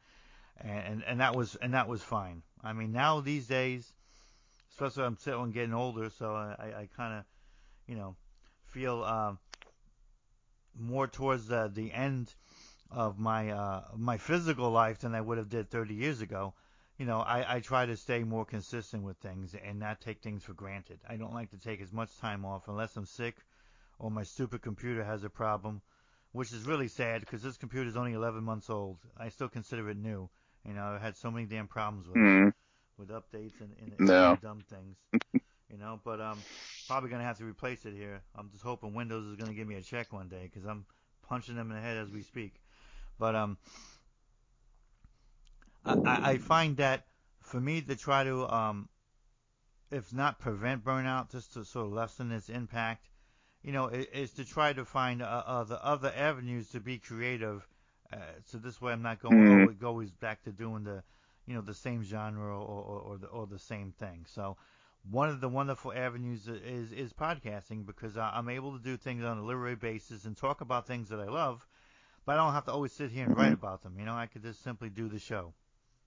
and and, and that was and that was fine. I mean, now these days, especially I'm still getting older, so I I kind of, you know, feel um, more towards the the end of my uh my physical life than I would have did 30 years ago you know, I, I try to stay more consistent with things and not take things for granted. I don't like to take as much time off unless I'm sick or my stupid computer has a problem, which is really sad because this computer is only 11 months old. I still consider it new. You know, I've had so many damn problems with
mm.
it, with updates and, and, and
no.
dumb things. you know, but um, probably gonna have to replace it here. I'm just hoping Windows is gonna give me a check one day because I'm punching them in the head as we speak. But um, I, I find that for me to try to, um, if not prevent burnout, just to sort of lessen its impact, you know, is to try to find uh, other other avenues to be creative. Uh, so this way, I'm not going mm-hmm. always, always back to doing the, you know, the same genre or, or, or the or the same thing. So one of the wonderful avenues is is podcasting because I'm able to do things on a literary basis and talk about things that I love, but I don't have to always sit here and write mm-hmm. about them. You know, I could just simply do the show.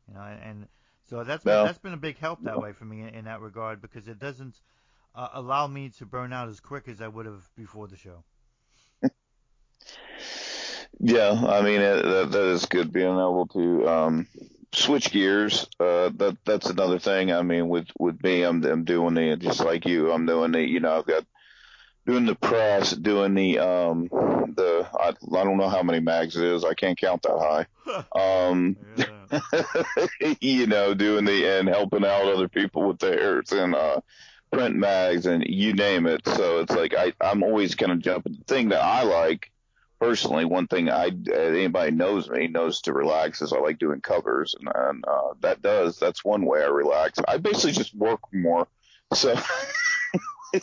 You know, and so that's been, that's been a big help that way for me in, in that regard because it doesn't uh, allow me to burn out as quick as I would have before the show.
Yeah, I mean it, that, that is good being able to um, switch gears. Uh, that that's another thing. I mean, with with me, I'm, I'm doing the just like you. I'm doing the you know I've got doing the press, doing the um the I, I don't know how many mags it is. I can't count that high. Um, you know, doing the and helping out other people with theirs, and uh, print mags and you name it. So it's like I I'm always kind of jumping. The thing that I like personally, one thing I anybody knows me knows to relax is I like doing covers, and, and uh, that does that's one way I relax. I basically just work more. So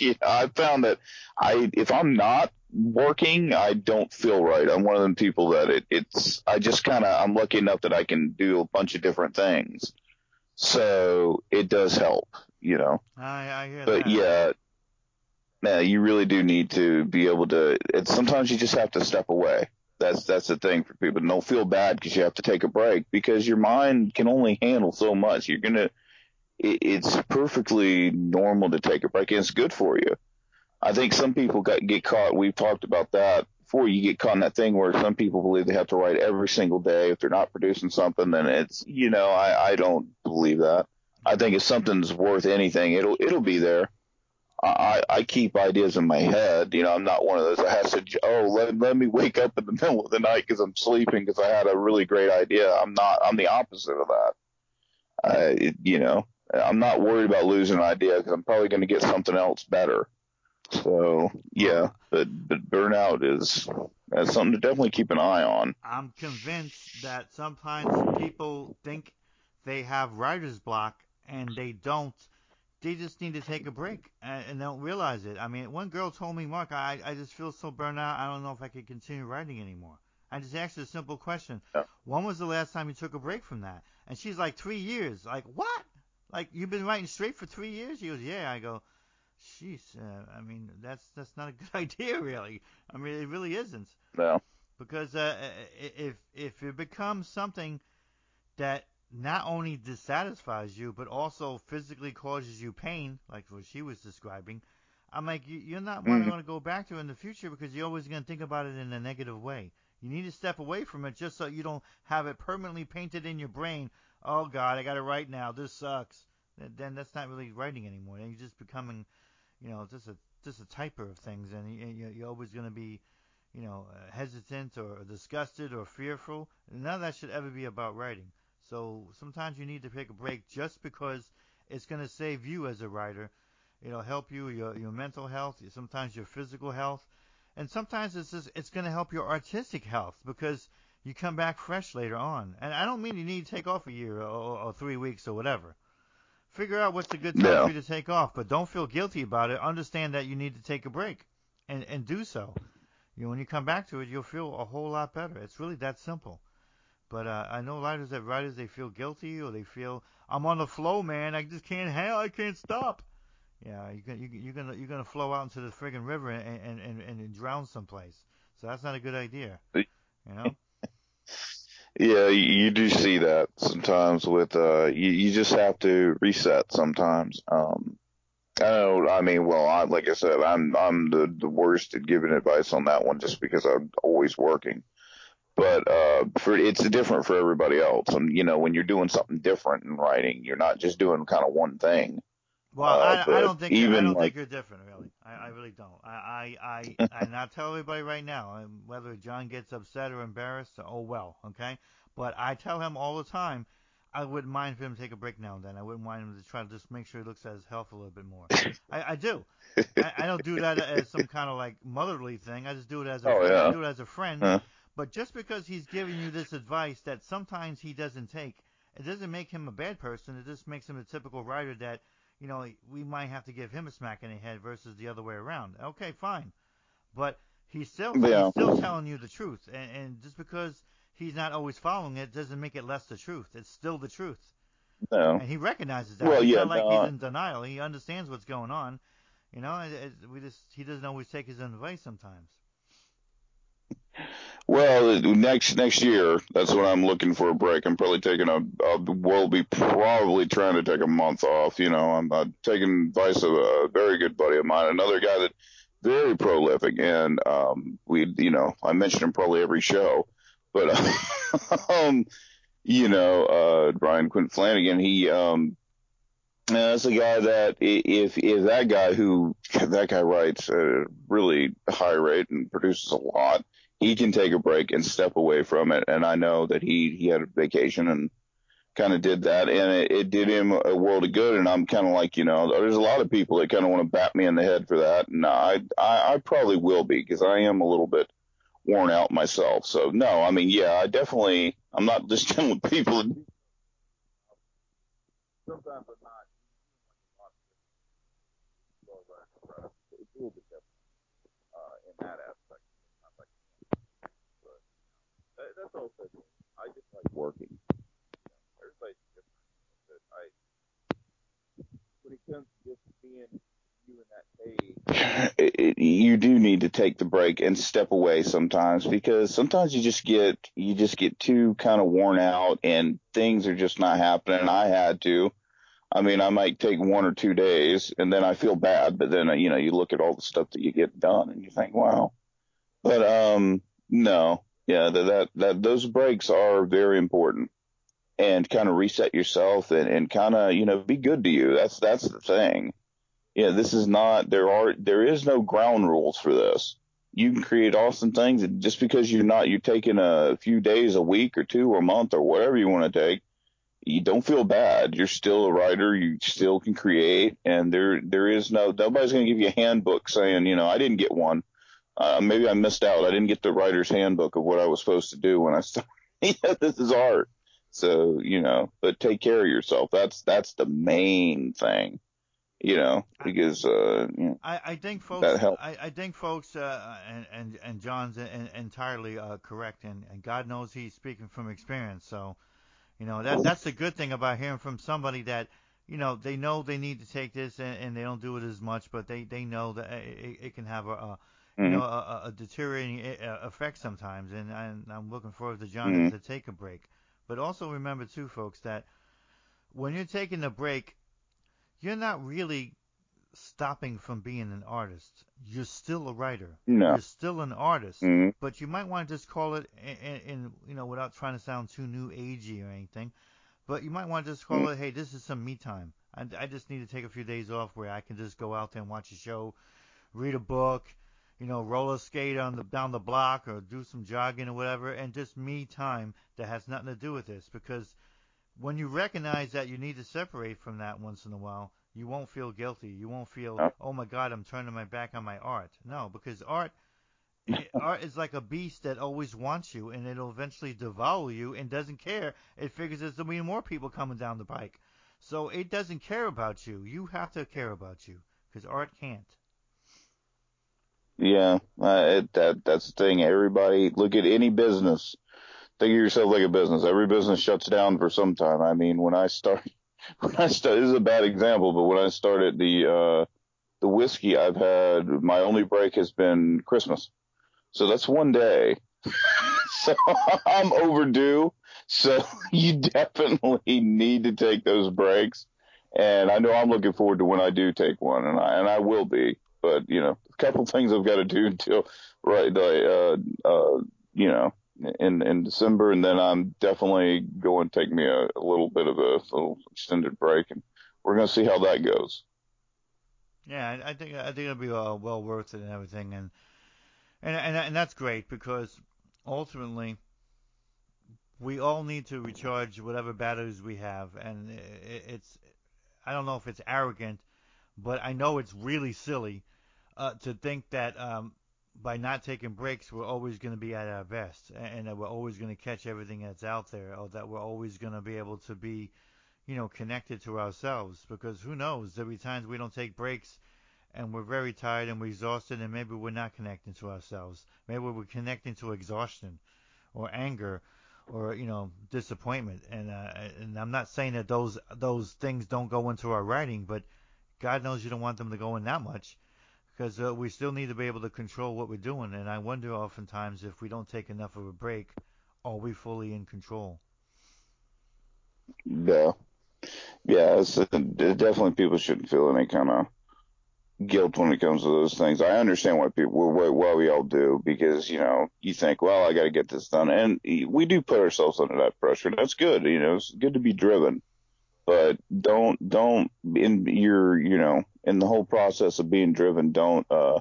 yeah, I found that I if I'm not working, I don't feel right. I'm one of them people that it, it's I just kind of I'm lucky enough that I can do a bunch of different things, so it does help, you know.
I I hear
but
that.
yeah, yeah, you really do need to be able to. It's sometimes you just have to step away. That's that's the thing for people. Don't feel bad because you have to take a break because your mind can only handle so much. You're gonna. It, it's perfectly normal to take a break, and it's good for you. I think some people got get caught. We've talked about that before. You get caught in that thing where some people believe they have to write every single day. If they're not producing something, then it's you know I I don't believe that. I think if something's worth anything, it'll it'll be there. I, I keep ideas in my head. You know, I'm not one of those that has to, oh, let, let me wake up in the middle of the night because I'm sleeping because I had a really great idea. I'm not, I'm the opposite of that. Uh, you know, I'm not worried about losing an idea because I'm probably going to get something else better. So yeah, but, but burnout is that's something to definitely keep an eye on.
I'm convinced that sometimes people think they have writer's block and they don't they just need to take a break and, and don't realize it. I mean, one girl told me, Mark, I, I just feel so burned out. I don't know if I could continue writing anymore. I just asked her a simple question.
Yeah.
When was the last time you took a break from that? And she's like, three years. Like, what? Like, you've been writing straight for three years? She goes, yeah. I go, jeez, uh, I mean, that's that's not a good idea, really. I mean, it really isn't.
No.
Because uh, if if it becomes something that not only dissatisfies you, but also physically causes you pain, like what she was describing, I'm like, you, you're not mm-hmm. going to go back to it in the future because you're always going to think about it in a negative way. You need to step away from it just so you don't have it permanently painted in your brain. Oh God, I got to write now. This sucks. Then that's not really writing anymore. Then you're just becoming, you know, just a just a typer of things, and you're always going to be, you know, uh, hesitant or disgusted or fearful. None of that should ever be about writing. So sometimes you need to take a break just because it's going to save you as a writer. It'll help you your your mental health, sometimes your physical health, and sometimes it's just, it's going to help your artistic health because you come back fresh later on. And I don't mean you need to take off a year or, or three weeks or whatever. Figure out what's a good time
no.
for you to take off, but don't feel guilty about it. Understand that you need to take a break, and and do so. You know, when you come back to it, you'll feel a whole lot better. It's really that simple. But uh, I know writers that writers they feel guilty or they feel I'm on the flow, man. I just can't handle. I can't stop. Yeah, you can, you, you're gonna you're gonna flow out into the friggin' river and, and and and drown someplace. So that's not a good idea. You know.
yeah, you do see that sometimes with uh, you, you just have to reset sometimes. Um, I don't. I mean, well, I, like I said, I'm I'm the the worst at giving advice on that one, just because I'm always working but uh, for it's different for everybody else. And you know, when you're doing something different in writing, you're not just doing kind of one thing.
Well, uh, I, I, don't think even I don't like, think you're different, really. I, I really don't. I I I and I tell everybody right now, um, whether John gets upset or embarrassed, oh well, okay. But I tell him all the time, I wouldn't mind for him to take a break now and then. I wouldn't mind him to try to just make sure he looks at his health a little bit more. I, I do. I, I don't do that as some kind of like motherly thing. I just do it as a
oh. Yeah.
I do it as a friend.
Huh.
But just because he's giving you this advice that sometimes he doesn't take, it doesn't make him a bad person. It just makes him a typical writer that, you know, we might have to give him a smack in the head versus the other way around. Okay, fine. But he's still
yeah.
he's still telling you the truth. And, and just because he's not always following it doesn't make it less the truth. It's still the truth.
No.
And he recognizes that.
Well,
it's
yeah,
not like
no,
he's in denial. He understands what's going on. You know, it, it, we just he doesn't always take his own advice sometimes.
Well, next next year, that's when I'm looking for a break. I'm probably taking a, a will be probably trying to take a month off. You know, I'm uh, taking advice of a very good buddy of mine, another guy that very prolific, and um, we, you know, I mention him probably every show, but um, you know, uh, Brian Quint Flanagan, he um, that's a guy that if if that guy who that guy writes at a really high rate and produces a lot he can take a break and step away from it. And I know that he he had a vacation and kind of did that, and it, it did him a world of good. And I'm kind of like, you know, there's a lot of people that kind of want to bat me in the head for that, and I I, I probably will be because I am a little bit worn out myself. So no, I mean, yeah, I definitely, I'm not just dealing with people. Sometimes I'm not. It's a little bit different uh, in that aspect. That's also I just like working. Everybody's different. But I, when it comes to just being you do need to take the break and step away sometimes because sometimes you just get you just get too kind of worn out and things are just not happening. I had to. I mean, I might take one or two days and then I feel bad, but then you know you look at all the stuff that you get done and you think, wow. But um, no, yeah, that that, that those breaks are very important and kind of reset yourself and, and kind of you know be good to you. That's that's the thing yeah, this is not there are there is no ground rules for this. You can create awesome things, and just because you're not you're taking a few days, a week or two or a month or whatever you want to take, you don't feel bad. You're still a writer. You still can create, and there there is no nobody's going to give you a handbook saying you know I didn't get one. Uh, maybe I missed out. I didn't get the writer's handbook of what I was supposed to do when I started. yeah, this is art. So you know, but take care of yourself. That's that's the main thing you know, because uh, you know,
I, I think folks, that helped. I, I think folks, uh, and and and John's entirely uh, correct, and, and God knows he's speaking from experience. So, you know, that that's the good thing about hearing from somebody that, you know, they know they need to take this, and, and they don't do it as much, but they they know that it, it can have a, a you mm-hmm. know a, a deteriorating uh, effect sometimes, and, and I'm looking forward to John mm-hmm. to take a break. But also remember too, folks, that when you're taking a break, you're not really stopping from being an artist. You're still a writer.
No.
You're still an artist.
Mm-hmm.
But you might want to just call it in, in, you know, without trying to sound too new agey or anything. But you might want to just call mm-hmm. it, hey, this is some me time. I, I just need to take a few days off where I can just go out there and watch a show, read a book, you know, roller skate on the down the block or do some jogging or whatever, and just me time that has nothing to do with this because when you recognize that you need to separate from that once in a while, you won't feel guilty. You won't feel, oh my God, I'm turning my back on my art. No, because art, eh, art is like a beast that always wants you, and it'll eventually devour you, and doesn't care. It figures there's gonna be more people coming down the pike, so it doesn't care about you. You have to care about you, because art can't.
Yeah, uh, it, that that's the thing. Everybody look at any business think of yourself like a business. Every business shuts down for some time. I mean, when I start, when I start, this is a bad example, but when I started the, uh, the whiskey I've had, my only break has been Christmas. So that's one day. so I'm overdue. So you definitely need to take those breaks. And I know I'm looking forward to when I do take one and I, and I will be, but you know, a couple things I've got to do until right, uh, uh, you know, in in December, and then I'm definitely going to take me a, a little bit of a little extended break, and we're going to see how that goes.
Yeah, I think I think it'll be uh, well worth it and everything, and and and and that's great because ultimately we all need to recharge whatever batteries we have, and it's I don't know if it's arrogant, but I know it's really silly uh, to think that um, by not taking breaks, we're always going to be at our best, and that we're always going to catch everything that's out there, or that we're always going to be able to be, you know, connected to ourselves. Because who knows? There'll be times we don't take breaks, and we're very tired and we're exhausted, and maybe we're not connecting to ourselves. Maybe we're connecting to exhaustion, or anger, or you know, disappointment. And uh, and I'm not saying that those those things don't go into our writing, but God knows you don't want them to go in that much because uh, we still need to be able to control what we're doing. And I wonder oftentimes if we don't take enough of a break, are we fully in control?
Yeah, yeah. It's, definitely people shouldn't feel any kind of guilt when it comes to those things. I understand why people why, why we all do because you know you think, well, I got to get this done, and we do put ourselves under that pressure. That's good. You know, it's good to be driven but don't don't in your you know in the whole process of being driven don't uh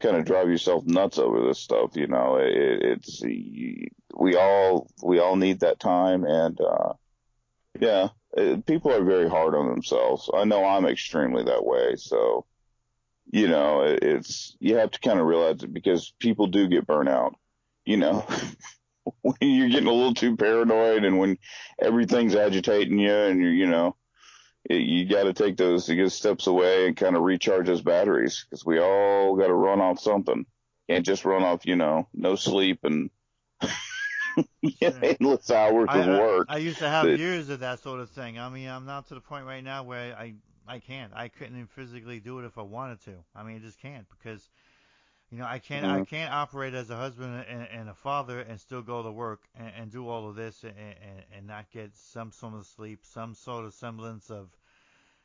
kind of drive yourself nuts over this stuff you know it, it's we all we all need that time and uh Yeah, it, people are very hard on themselves. I know I'm extremely that way. So, you know, it, it's you have to kind of realize it because people do get burnt out. You know, when you're getting a little too paranoid and when everything's agitating you and you're, you know, it, you got to take those steps away and kind of recharge those batteries because we all got to run off something. Can't just run off, you know, no sleep and yeah, endless hours
I,
of work.
I, I used to have
But-
years of that sort of thing. I mean, I'm not to the point right now where I I can't. I couldn't even physically do it if I wanted to. I mean, I just can't because you know I can't I
Mhm.
can't operate as a husband and, and a father and still go to work and, and do all of this and, and and not get some sort of sleep, some sort of semblance of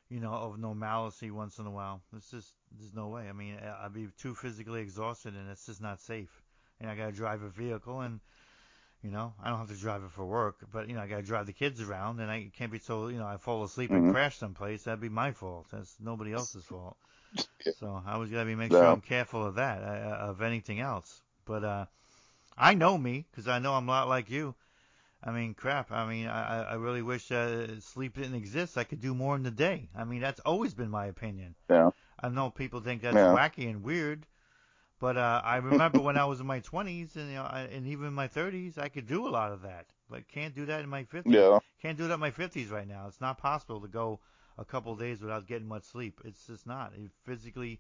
you know of normalcy once in a while. It's just there's no way. I mean, I- I'd be too physically exhausted and it's just not safe. And I gotta drive a vehicle and you know, I don't have to drive it for work, but you know, I gotta drive the kids around, and I can't be so you know I fall asleep and
Mhm.
crash someplace. That'd be my fault. That's nobody else's fault. So I was gotta be make sure I'm careful of that, uh, of anything else. But uh, I know me because I know I'm a lot like you. I mean, crap. I mean, I, I I really wish uh, sleep didn't exist. I could do more in the day. I mean, that's always been my opinion.
Yeah.
I know people think that's
Yeah.
wacky and weird, but uh, I remember when I was in my 20s and you know, I, and even in my 30s, I could do a lot of that. But can't do that in my 50s.
Yeah.
Can't do that in my 50s right now. It's not possible to go a couple of days without getting much sleep. It's just not. You physically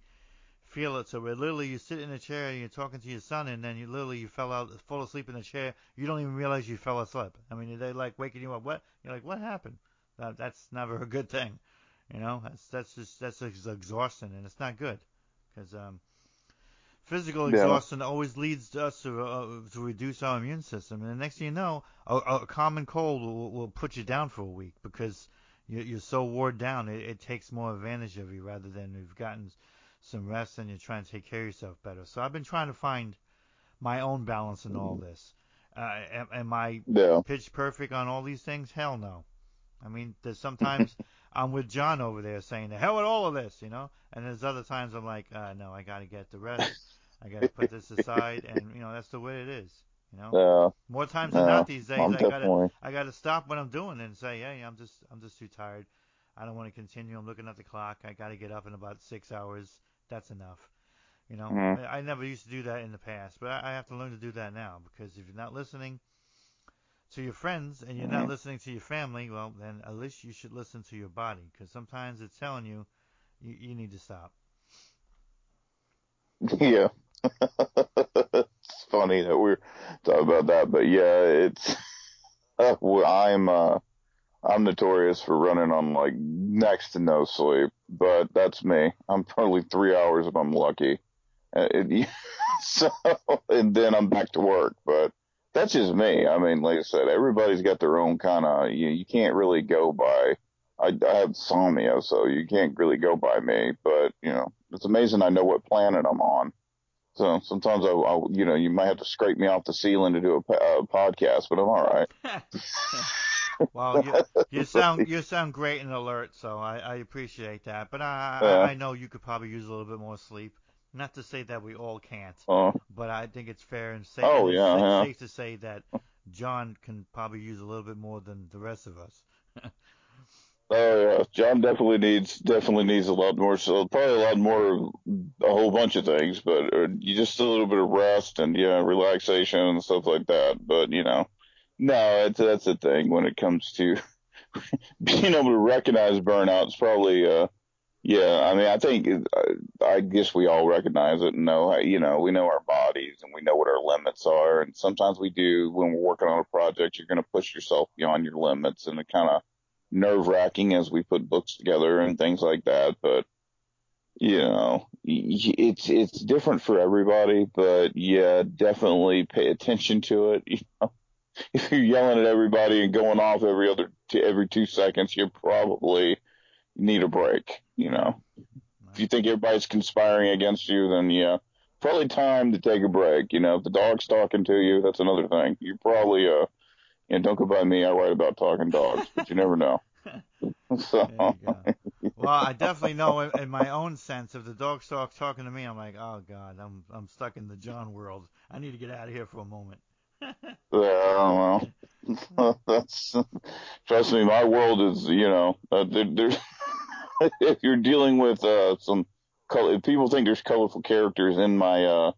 feel it. So literally you sit in a chair and you're talking to your son, and then you literally you fell out, fall asleep in the chair. You don't even realize you fell asleep. I mean, they like waking you up. What? You're like, what happened? That, that's never a good thing. You know, that's that's just that's just exhausting, and it's not good because um, physical
Yeah.
exhaustion always leads us to uh, to reduce our immune system, and the next thing you know, a, a common cold will, will put you down for a week because you're, you're so wore down. It, it takes more advantage of you rather than you've gotten some rest and you're trying to take care of yourself better. So I've been trying to find my own balance in all this. Uh, am, am I
Yeah.
pitch perfect on all these things? Hell no. I mean, there's sometimes I'm with John over there saying the hell with all of this, you know, and there's other times I'm like, uh, no, I got to get the rest. I got to put this aside, and you know that's the way it is. You know,
Yeah.
more times than
Yeah.
not these days,
I'm
I gotta. I gotta stop what I'm doing and say, hey, I'm just I'm just too tired. I don't want to continue. I'm looking at the clock. I got to get up in about six hours. That's enough. You know,
Mhm.
I I never used to do that in the past, but I I have to learn to do that now because if you're not listening to your friends and you're not
Mhm.
listening to your family, well, then at least you should listen to your body because sometimes it's telling you, you you need to stop.
Yeah. funny that we're talking about that, but yeah, it's uh, I'm uh I'm notorious for running on like next to no sleep, but that's me. I'm probably three hours if I'm lucky. It, so and then I'm back to work, but that's just me. I mean, like I said, everybody's got their own kind of. You you can't really go by. I, I have insomnia, so you can't really go by me. But you know, it's amazing I know what planet I'm on. So sometimes I, I you know, you might have to scrape me off the ceiling to do a, a podcast, but I'm all right.
well, you, you sound you sound great and alert, so I, I appreciate that. But I,
Yeah.
I know you could probably use a little bit more sleep. Not to say that we all can't,
Uh,
but I think it's fair and safe.
Oh, yeah, yeah.
safe to say that John can probably use a little bit more than the rest of us.
oh yeah, John definitely needs definitely needs a lot more. So probably a lot more, a whole bunch of things, but you just a little bit of rest and yeah, relaxation and stuff like that. But you know, no, it's that's the thing when it comes to being able to recognize burnout. It's probably uh. Yeah, I mean, I think uh, I guess we all recognize it and know, how- you know, we know our bodies and we know what our limits are. And sometimes we do when we're working on a project, you're going to push yourself beyond your limits and it kind of nerve wracking as we put books together and things like that. But, you know, it's, it's different for everybody, but yeah, definitely pay attention to it. You know, if you're yelling at everybody and going off every other, every two seconds, you probably need a break, you know if you think everybody's conspiring against you, then yeah, probably time to take a break. You know, if the dog's talking to you, that's another thing. You probably uh, and don't go by me. I write about talking dogs, but you never know. so
you. Well, I definitely know in, in my own sense, if the dog starts talking to me, I'm like, oh god, I'm I'm stuck in the John world. I need to get out of here for a moment.
yeah, well, That's trust me, my world is you know uh, there, there's if you're dealing with uh, some color, if people think there's colorful characters in my uh,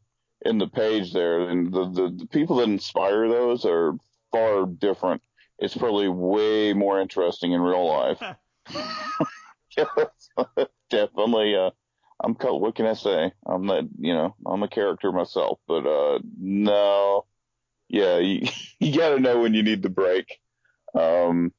in the page there, and the, the, the people that inspire those are far different. It's probably way more interesting in real life. Definitely, uh, I'm what can I say? I'm not, you know, I'm a character myself, but uh, no, yeah, you, you got to know when you need to break. Um,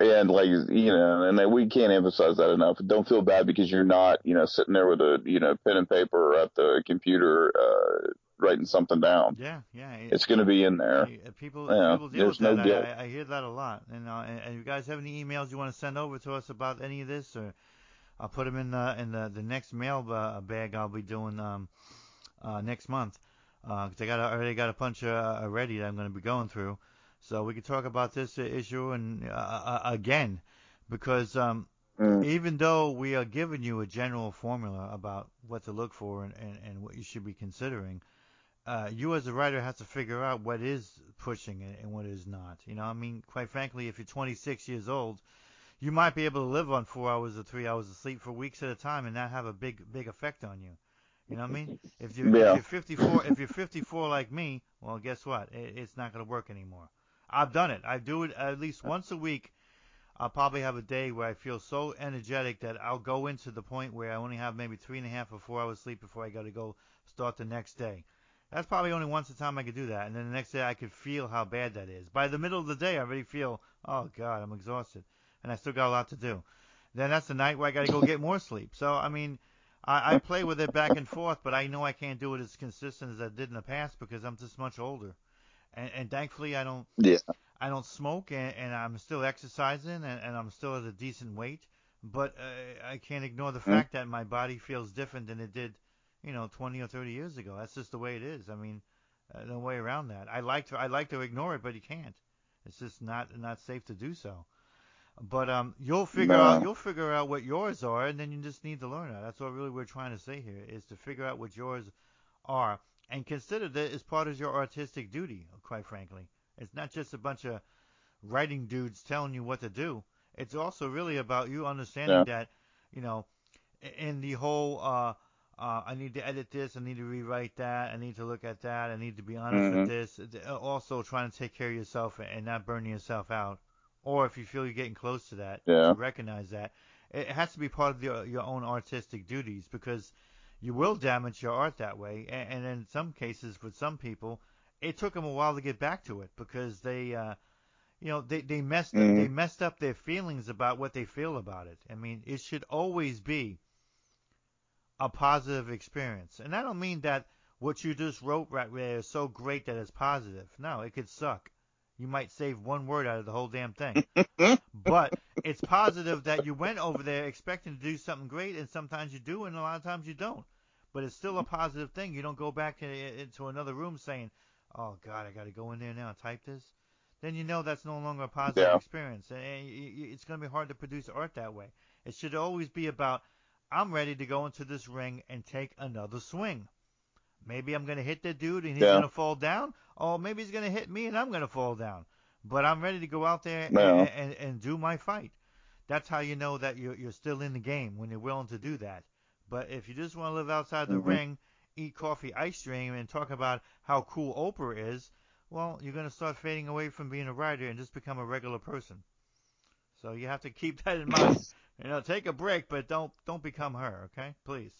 and like you know, and we can't emphasize that enough. Don't feel bad because you're not, you know, sitting there with a you know pen and paper or at the computer uh, writing something down.
Yeah, yeah.
It's going to be in there.
People, yeah, people deal with no that. I, I, hear that a lot. And, uh, and, and you guys have any emails you want to send over to us about any of this, or I'll put them in the in the the next mail bag I'll be doing um uh next month. Uh, cause I got I already got a bunch uh, already that I'm going to be going through. So we could talk about this issue and uh, uh, again, because um, mm. even though we are giving you a general formula about what to look for and, and, and what you should be considering, uh, you as a writer have to figure out what is pushing it and what is not. You know, I mean, quite frankly, if you're 26 years old, you might be able to live on four hours or three hours of sleep for weeks at a time and not have a big big effect on you. You know what I mean? If you're, yeah. if you're 54, if you're 54 like me, well, guess what? It, it's not going to work anymore. I've done it. I do it at least once a week. I'll probably have a day where I feel so energetic that I'll go into the point where I only have maybe three and a half or four hours sleep before I got to go start the next day. That's probably only once a time I could do that, and then the next day I could feel how bad that is. By the middle of the day, I already feel, oh God, I'm exhausted, and I still got a lot to do. Then that's the night where I got to go get more sleep. So I mean, I, I play with it back and forth, but I know I can't do it as consistent as I did in the past because I'm just much older and, and thankfully I don't.
Yeah.
I don't smoke, and, and I'm still exercising, and, and I'm still at a decent weight. But uh, I can't ignore the mm-hmm. fact that my body feels different than it did, you know, 20 or 30 years ago. That's just the way it is. I mean, uh, no way around that. I like to I like to ignore it, but you can't. It's just not not safe to do so. But um, you'll figure no. out you'll figure out what yours are, and then you just need to learn that. That's what really we're trying to say here is to figure out what yours are, and consider that as part of your artistic duty, quite frankly. It's not just a bunch of writing dudes telling you what to do. It's also really about you understanding yeah. that, you know, in the whole, uh, uh, I need to edit this, I need to rewrite that, I need to look at that, I need to be honest mm-hmm. with this. Uh, also, trying to take care of yourself and not burning yourself out. Or if you feel you're getting close to that, yeah. to recognize that. It has to be part of your, your own artistic duties because you will damage your art that way. And, and in some cases, with some people, it took them a while to get back to it because they, uh, you know, they they messed mm-hmm. up, they messed up their feelings about what they feel about it. I mean, it should always be a positive experience, and I don't mean that what you just wrote right there is so great that it's positive. No, it could suck. You might save one word out of the whole damn thing. but it's positive that you went over there expecting to do something great, and sometimes you do, and a lot of times you don't but it's still a positive thing. You don't go back to, into another room saying, "Oh God, I got to go in there now and type this." Then you know that's no longer a positive yeah. experience, and it's going to be hard to produce art that way. It should always be about, "I'm ready to go into this ring and take another swing." Maybe I'm going to hit the dude and he's yeah. going to fall down, or maybe he's going to hit me and I'm going to fall down. But I'm ready to go out there and, and, and do my fight. That's how you know that you're, you're still in the game when you're willing to do that. But if you just want to live outside the mm-hmm. ring, eat coffee ice cream, and talk about how cool Oprah is, well, you're going to start fading away from being a writer and just become a regular person. So you have to keep that in mind. you know, take a break, but don't don't become her, okay? Please.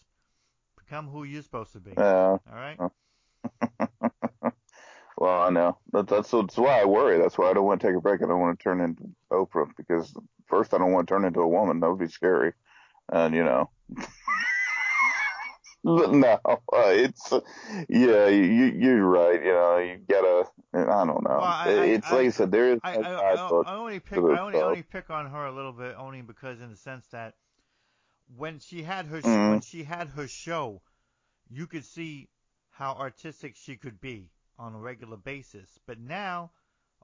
Become who you're supposed to be.
Yeah.
All right?
well, I know. That, that's that's why I worry. That's why I don't want to take a break. I don't want to turn into Oprah because first I don't want to turn into a woman. That would be scary. And you know. no, uh, it's yeah, you you're right. You know, you gotta. I don't know. Well, I, it's I, like I said, there is.
I, I, only pick. I only, only pick on her a little bit, only because in the sense that when she had her mm-hmm. when she had her show, you could see how artistic she could be on a regular basis. But now,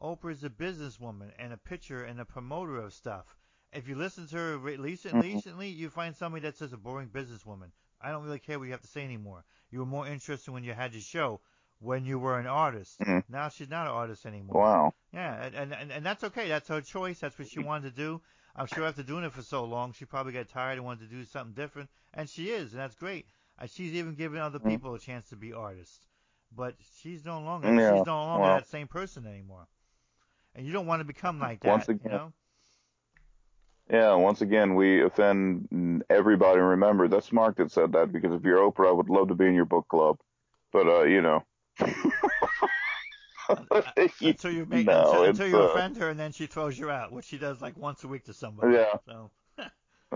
Oprah's a businesswoman and a pitcher and a promoter of stuff. If you listen to her recently, mm-hmm. recently, you find somebody that's just a boring businesswoman. I don't really care what you have to say anymore. You were more interested when you had your show when you were an artist.
Mhm.
Now she's not an artist anymore.
Wow.
Yeah, and, and and that's okay. That's her choice. That's what she wanted to do. I'm sure after doing it for so long, she probably got tired and wanted to do something different, and she is, and that's great. Uh, she's even giving other
Mhm.
people a chance to be artists, but she's no longer
Yeah,
she's no longer that same person anymore. And you don't want to become like that,
Once
you
again-
know.
Yeah, once again, we offend everybody. Remember, that's Mark that said that because if you're Oprah, I would love to be in your book club. But, uh, you know.
Until you make
No,
until, until you
uh,
offend her, and then she throws you out, which she does like once a week to somebody.
Yeah.
So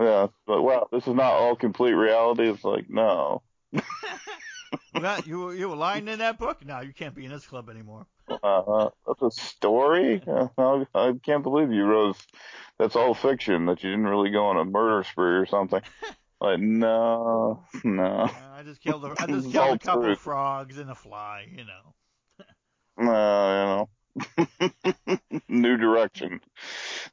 Yeah, but wow, this is not all complete reality. It's like, no.
That you were you were lying in that book. No, you can't be in this club anymore.
Uh, that's a story? Uh, I, I can't believe you wrote. That's all fiction, that you didn't really go on a murder spree or something. Like, no, no.
Uh, I just killed a, I just killed a couple of frogs and a fly, you know.
No, you know. New direction.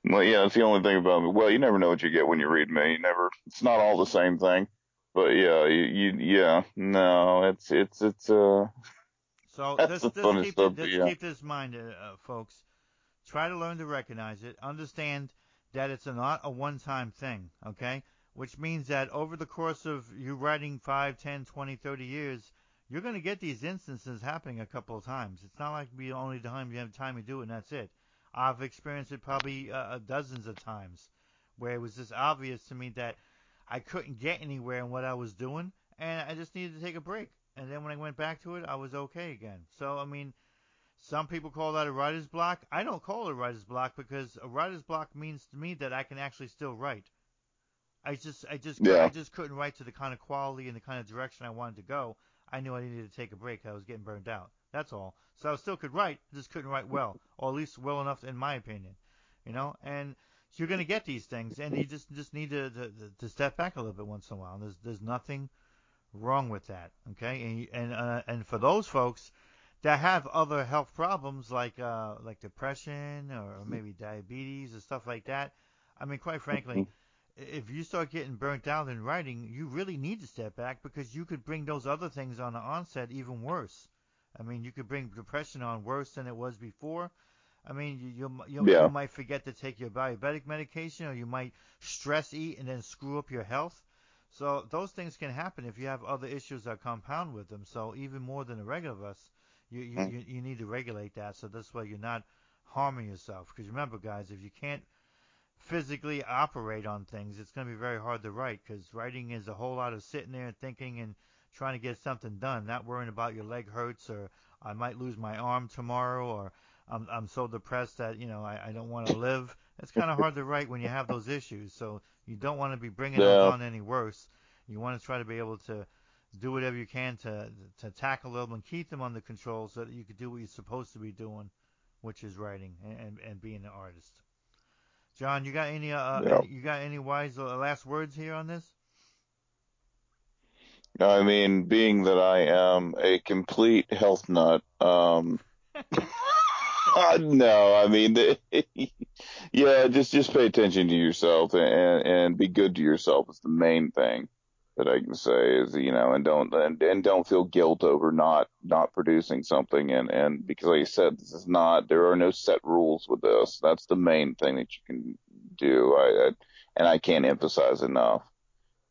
Well, yeah, that's the only thing about me. Well, you never know what you get when you read me. You never. It's not all the same thing. But yeah, you, you yeah, no, it's it's it's uh
So
That's
this,
the
this keep,
stuff,
this,
yeah.
keep this in mind, uh, uh, folks. Try to learn to recognize it. Understand that it's not a one-time thing, okay? Which means that over the course of you writing 5, 10, 20, 30 years, you're going to get these instances happening a couple of times. It's not like the only time you have time to do it and that's it. I've experienced it probably uh, dozens of times where it was just obvious to me that I couldn't get anywhere in what I was doing and I just needed to take a break. And then when I went back to it, I was okay again. So, I mean, some people call that a writer's block. I don't call it a writer's block because a writer's block means to me that I can actually still write. I just, I just,
Yeah.
I just couldn't write to the kind of quality and the kind of direction I wanted to go. I knew I needed to take a break. I was getting burned out. That's all. So I still could write, just couldn't write well, or at least well enough, in my opinion. You know, and you're gonna get these things, and you just just need to to, to step back a little bit once in a while. And There's there's nothing wrong with that. Okay, and and uh, and for those folks that have other health problems like uh like depression or maybe diabetes or stuff like that, I mean, quite frankly, if you start getting burnt out in writing, you really need to step back because you could bring those other things on the onset even worse. I mean, you could bring depression on worse than it was before. I mean, you you, you,
Yeah.
you might forget to take your diabetic medication, or you might stress eat and then screw up your health. So those things can happen if you have other issues that compound with them. So even more than the regular of us, you you,
Mm.
you, you need to regulate that so this way you're not harming yourself. Because remember, guys, if you can't physically operate on things, it's going to be very hard to write because writing is a whole lot of sitting there and thinking and trying to get something done, not worrying about your leg hurts or I might lose my arm tomorrow or I'm, I'm so depressed that, you know, I, I don't want to live. It's kind of hard to write when you have those issues. So you don't want to be bringing
Yeah.
those on any worse. You want to try to be able to do whatever you can to, to tackle them and keep them under control so that you can do what you're supposed to be doing, which is writing and, and, and being an artist. John, you got any uh,
Yeah.
you got any wise uh, last words here on this?
I mean, being that I am a complete health nut, um, Uh, no, I mean, yeah, just just pay attention to yourself and and be good to yourself is the main thing that I can say is you know, and don't and, and don't feel guilt over not not producing something and and because like I said, this is not there are no set rules with this. That's the main thing that you can do. I, I and I can't emphasize enough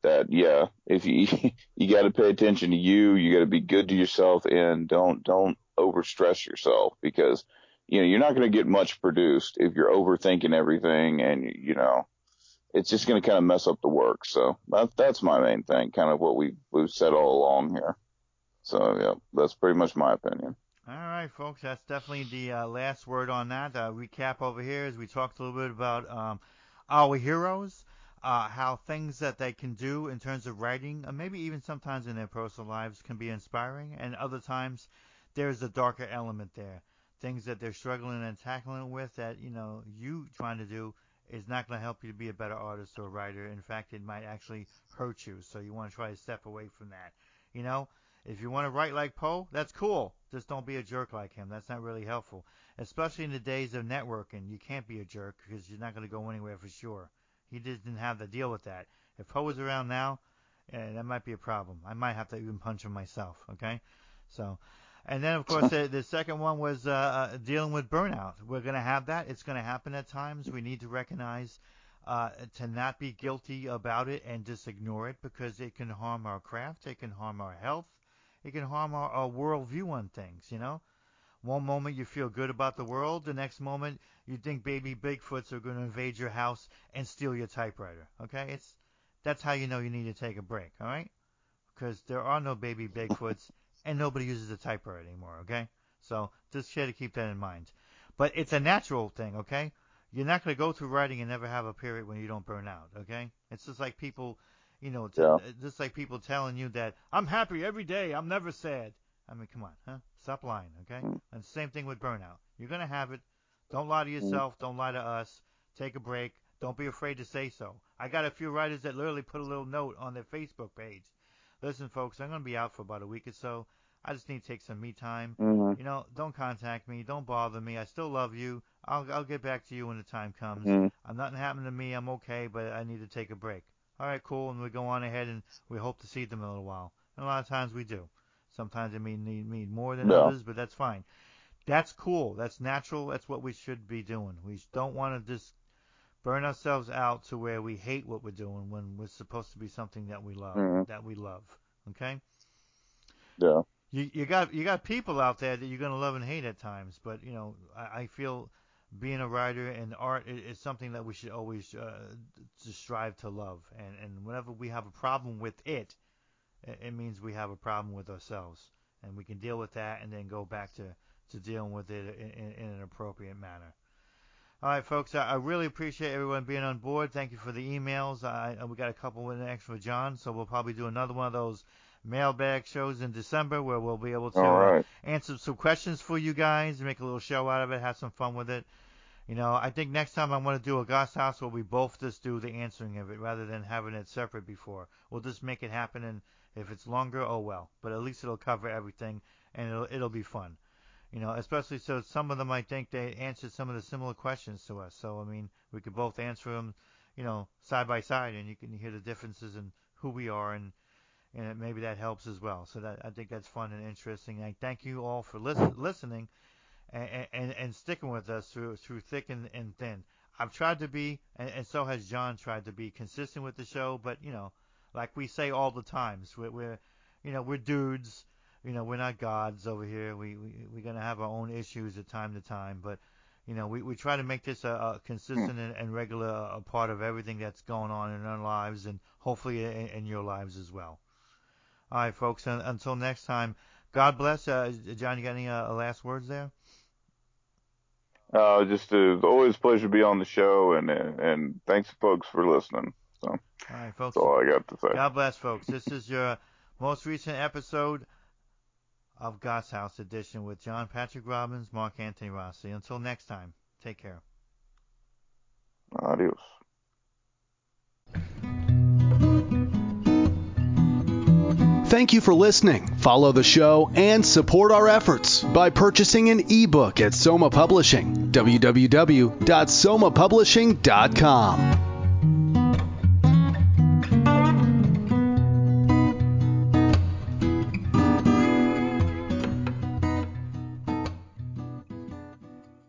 that yeah, if you you got to pay attention to you, you got to be good to yourself, and don't don't overstress yourself because you know you're not going to get much produced if you're overthinking everything, and you know it's just going to kind of mess up the work. So that that's my main thing, kind of what we we've said all along here. So yeah, that's pretty much my opinion.
All right, folks, that's definitely the uh, last word on that. Uh, recap over here is we talked a little bit about um, our heroes, uh, how things that they can do in terms of writing, uh, maybe even sometimes in their personal lives, can be inspiring, and other times there's a darker element there. Things that they're struggling and tackling with that you know you trying to do is not going to help you to be a better artist or writer. In fact, it might actually hurt you. So you want to try to step away from that. You know, if you want to write like Poe, that's cool. Just don't be a jerk like him. That's not really helpful. Especially in the days of networking, you can't be a jerk because you're not going to go anywhere for sure. He didn't have to deal with that. If Poe was around now, eh, that might be a problem. I might have to even punch him myself. Okay, so And then, of course, the, the second one was uh, uh, dealing with burnout. We're going to have that. It's going to happen at times. We need to recognize uh, to not be guilty about it and just ignore it because it can harm our craft, it can harm our health, it can harm our, our worldview on things. You know, one moment you feel good about the world, the next moment you think baby Bigfoots are going to invade your house and steal your typewriter. Okay, it's that's how you know you need to take a break. All right, because there are no baby Bigfoots and nobody uses a typewriter anymore. Okay, so just try to keep that in mind. But it's a natural thing. Okay, you're not going to go through writing and never have a period when you don't burn out. Okay, it's just like people, you know, t-
Yeah.
just like people telling you that I'm happy every day, I'm never sad. I mean, come on, huh? Stop lying, okay?
Mm.
And same thing with burnout. You're gonna have it. Don't lie to yourself. Don't lie to us. Take a break. Don't be afraid to say so. I got a few writers that literally put a little note on their Facebook page. Listen, folks, I'm gonna be out for about a week or so. I just need to take some me time.
hmm
You know, don't contact me. Don't bother me. I still love you. I'll I'll get back to you when the time comes.
hmm
I'm nothing happened to me. I'm okay, but I need to take a break. All right, cool. And we go on ahead and we hope to see them in a little while. And a lot of times we do. Sometimes it may need, need more than others, but that's fine. That's cool. That's natural. That's what we should be doing. We don't want to just burn ourselves out to where we hate what we're doing when we're supposed to be something that we love.
Mhm.
That we love. Okay.
Yeah.
You you got you got people out there that you're gonna love and hate at times, but you know I, I feel being a writer and art is, is something that we should always uh, to strive to love, and and whenever we have a problem with it, it, it means we have a problem with ourselves, and we can deal with that and then go back to to dealing with it in, in, in an appropriate manner. All right, folks. I, I really appreciate everyone being on board. Thank you for the emails. I, we got a couple in extra for John, so we'll probably do another one of those mailbag shows in December where we'll be able to
right.
answer some questions for you guys, make a little show out of it, have some fun with it. You know, I think next time I want to do a Goss House where we both just do the answering of it rather than having it separate before. We'll just make it happen, and if it's longer, oh well. But at least it'll cover everything, and it'll it'll be fun. You know, especially so some of them I think they answered some of the similar questions to us. So I mean, we could both answer them, you know, side by side, and you can hear the differences in who we are and and maybe that helps as well. So that I think that's fun and interesting. I thank you all for listen, listening and, and and sticking with us through through thick and, and thin. I've tried to be, and, and so has John tried to be consistent with the show. But you know, like we say all the times, we're, we're you know we're dudes. You know, we're not gods over here. We we we're gonna have our own issues at time to time, but you know, we, we try to make this a, a consistent and, and regular uh, part of everything that's going on in our lives and hopefully in, in your lives as well. All right, folks. And, until next time, God bless. Uh, John, you got any uh, last words there?
Uh, just uh, always a pleasure to be on the show, and and thanks folks for listening. So
All right, folks.
that's all I got to say.
God bless, folks. This is your most recent episode of God's House Edition with John Patrick Robbins, Mark Antony Rossi. Until next time, take care.
Adios.
Thank you for listening. Follow the show and support our efforts by purchasing an ebook at Soma Publishing. www.somapublishing.com.